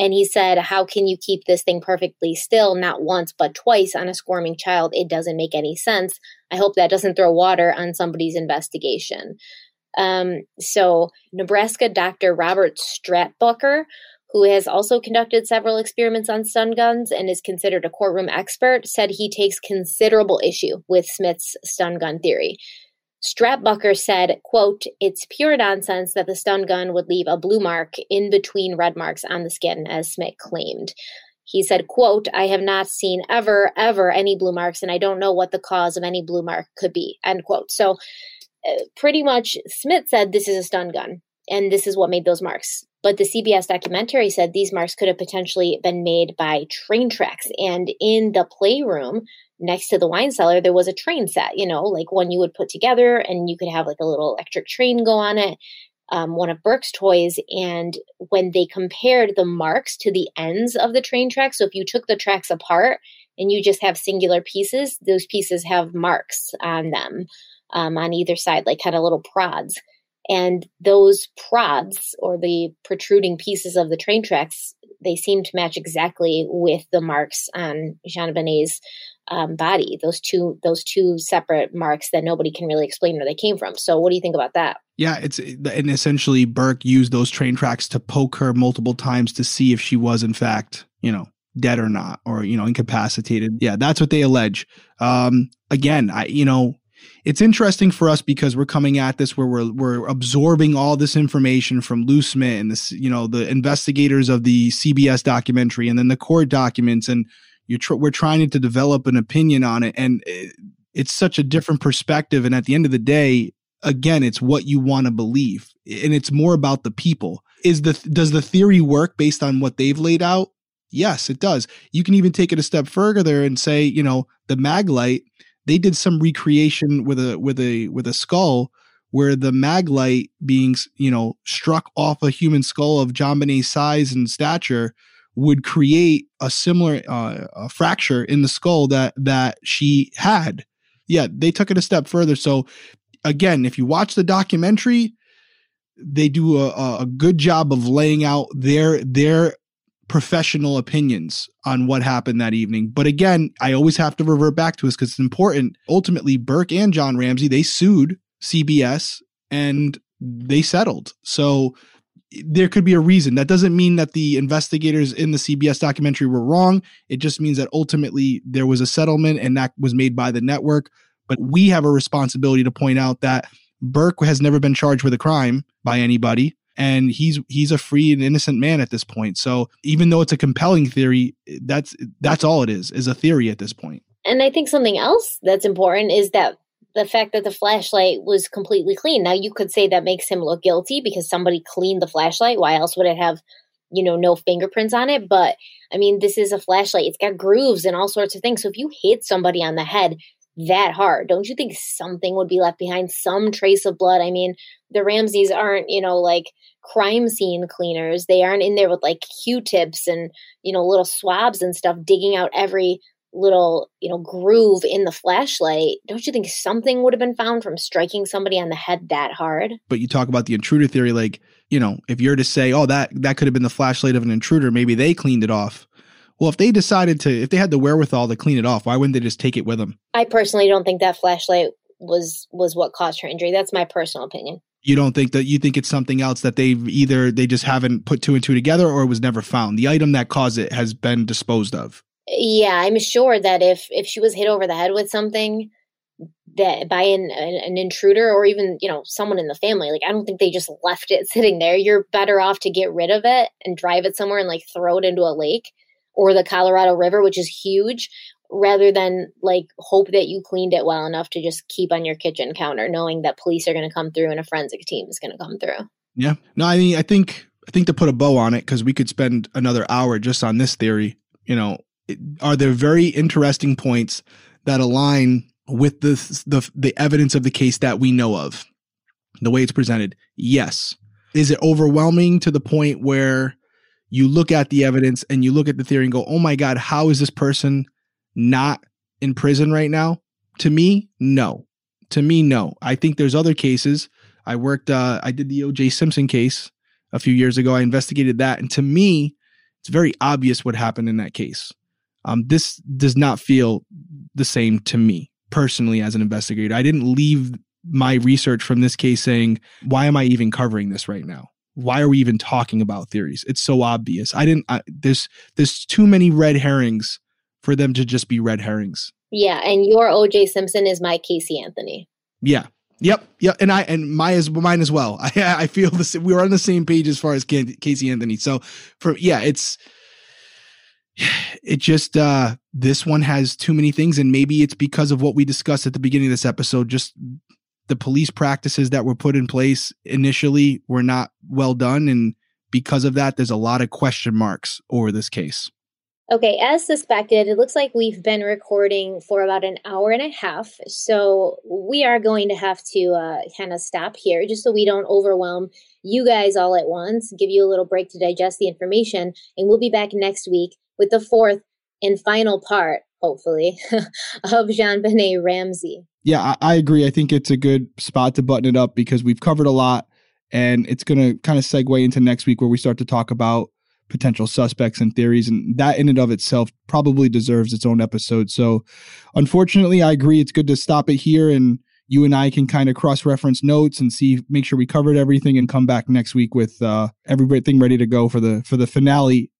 And he said, How can you keep this thing perfectly still, not once, but twice on a squirming child? It doesn't make any sense. I hope that doesn't throw water on somebody's investigation. Um, so, Nebraska Dr. Robert Stratbucker, who has also conducted several experiments on stun guns and is considered a courtroom expert, said he takes considerable issue with Smit's stun gun theory. Stratbucker said, quote, it's pure nonsense that the stun gun would leave a blue mark in between red marks on the skin, as Smit claimed. He said, quote, I have not seen ever, ever any blue marks, and I don't know what the cause of any blue mark could be, end quote. So uh, pretty much Smit said this is a stun gun, and this is what made those marks. But the CBS documentary said these marks could have potentially been made by train tracks. And in the playroom, next to the wine cellar, there was a train set, you know, like one you would put together and you could have like a little electric train go on it, um, one of Burke's toys. And when they compared the marks to the ends of the train track, so if you took the tracks apart and you just have singular pieces, those pieces have marks on them um, on either side, like kind of little prods. And those prods or the protruding pieces of the train tracks, they seem to match exactly with the marks on JonBenét's um, body. Those two, those two separate marks that nobody can really explain where they came from. So, what do you think about that? Yeah, it's and essentially Burke used those train tracks to poke her multiple times to see if she was in fact, you know, dead or not, or you know, incapacitated. Yeah, that's what they allege. Um, again, I you know, it's interesting for us because we're coming at this where we're we're absorbing all this information from Lou Smit and this, you know, the investigators of the CBS documentary and then the court documents. And you're tr- we're trying to develop an opinion on it. And it's such a different perspective. And at the end of the day again it's what you want to believe. And it's more about the people. Is the does the theory work based on what they've laid out? Yes it does. You can even take it a step further and say you know the maglite they did some recreation with a with a with a skull where the maglite being you know struck off a human skull of JonBenét's size and stature would create a similar uh, a fracture in the skull that that she had. Yeah, they took it a step further. So again, if you watch the documentary, they do a, a good job of laying out their their professional opinions on what happened that evening. But again, I always have to revert back to this because it's important. Ultimately, Burke and John Ramsey they sued CBS and they settled. So there could be a reason. That doesn't mean that the investigators in the CBS documentary were wrong. It just means that ultimately there was a settlement and that was made by the network. But we have a responsibility to point out that Burke has never been charged with a crime by anybody and he's he's a free and innocent man at this point. So even though it's a compelling theory, that's that's all it is, is a theory at this point. And I think something else that's important is that the fact that the flashlight was completely clean. Now you could say that makes him look guilty because somebody cleaned the flashlight. Why else would it have, you know, no fingerprints on it? But I mean, this is a flashlight. It's got grooves and all sorts of things. So if you hit somebody on the head that hard, don't you think something would be left behind? Some trace of blood. I mean, the Ramseys aren't, you know, like crime scene cleaners. They aren't in there with like Q-tips and, you know, little swabs and stuff digging out every little you know groove in the flashlight. Don't you think something would have been found from striking somebody on the head that hard? But you talk about the intruder theory like you know if you're to say oh that that could have been the flashlight of an intruder maybe they cleaned it off. Well if they decided to if they had the wherewithal to clean it off why wouldn't they just take it with them? I personally don't think that flashlight was was what caused her injury. That's my personal opinion you don't think that you think it's something else that they've either they just haven't put two and two together or it was never found the item that caused it has been disposed of yeah, I'm sure that if if she was hit over the head with something that by an, an intruder or even you know someone in the family, like I don't think they just left it (laughs) sitting there. You're better off to get rid of it and drive it somewhere and like throw it into a lake or the Colorado River, which is huge, rather than like hope that you cleaned it well enough to just keep on your kitchen counter, knowing that police are going to come through and a forensic team is going to come through. Yeah, no, I mean, I think I think to put a bow on it because we could spend another hour just on this theory. You know, are there very interesting points that align with the, the the evidence of the case that we know of the way it's presented yes is it overwhelming to the point where you look at the evidence and you look at the theory and go oh my god how is this person not in prison right now to me no to me no i think there's other cases i worked uh, i did the oj simpson case a few years ago i investigated that and to me it's very obvious what happened in that case um, this does not feel the same to me personally as an investigator. I didn't leave my research from this case saying, why am I even covering this right now? Why are we even talking about theories? It's so obvious. I didn't, I, there's, there's too many red herrings for them to just be red herrings. Yeah. And your OJ Simpson is my Casey Anthony. Yeah. Yep, yep, and I and my as mine as well. (laughs) I I feel this. We are on the same page as far as Casey Anthony. So for yeah, it's (sighs) it just uh this one has too many things, and maybe it's because of what we discussed at the beginning of this episode. Just the police practices that were put in place initially were not well done, and because of that, there's a lot of question marks over this case. Okay, as suspected, it looks like we've been recording for about an hour and a half. So we are going to have to uh, kind of stop here just so we don't overwhelm you guys all at once, give you a little break to digest the information. And we'll be back next week with the fourth and final part, hopefully, (laughs) of JonBenét Ramsey. Yeah, I, I agree. I think it's a good spot to button it up because we've covered a lot and it's going to kind of segue into next week where we start to talk about potential suspects and theories and that in and of itself probably deserves its own episode. So unfortunately i agree it's good to stop it here and you and i can kind of cross reference notes and see make sure we covered everything and come back next week with uh everything ready to go for the for the finale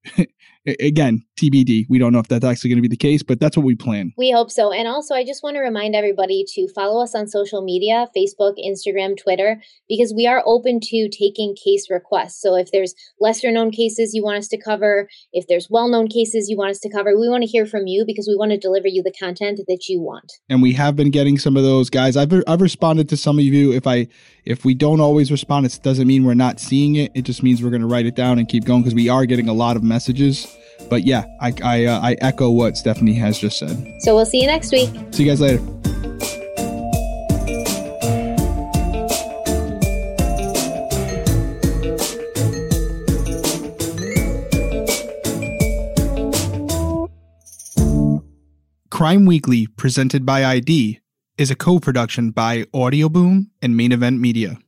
again, TBD. We don't know if that's actually going to be the case, but that's what we plan. We hope so. And also, I just want to remind everybody to follow us on social media Facebook, Instagram, Twitter, because we are open to taking case requests. So if there's lesser known cases you want us to cover, if there's well known cases you want us to cover, we want to hear from you because we want to deliver you the content that you want. And we have been getting some of those guys. I've, I've responded to some of you. If I, if we don't always respond, it doesn't mean we're not seeing it. It just means we're going to write it down and keep going because we are getting a lot of messages. But yeah, I I, uh, I echo what Stephanie has just said. So we'll see you next week. See you guys later. Crime Weekly, presented by ID, is a co production by Audioboom and Main Event Media.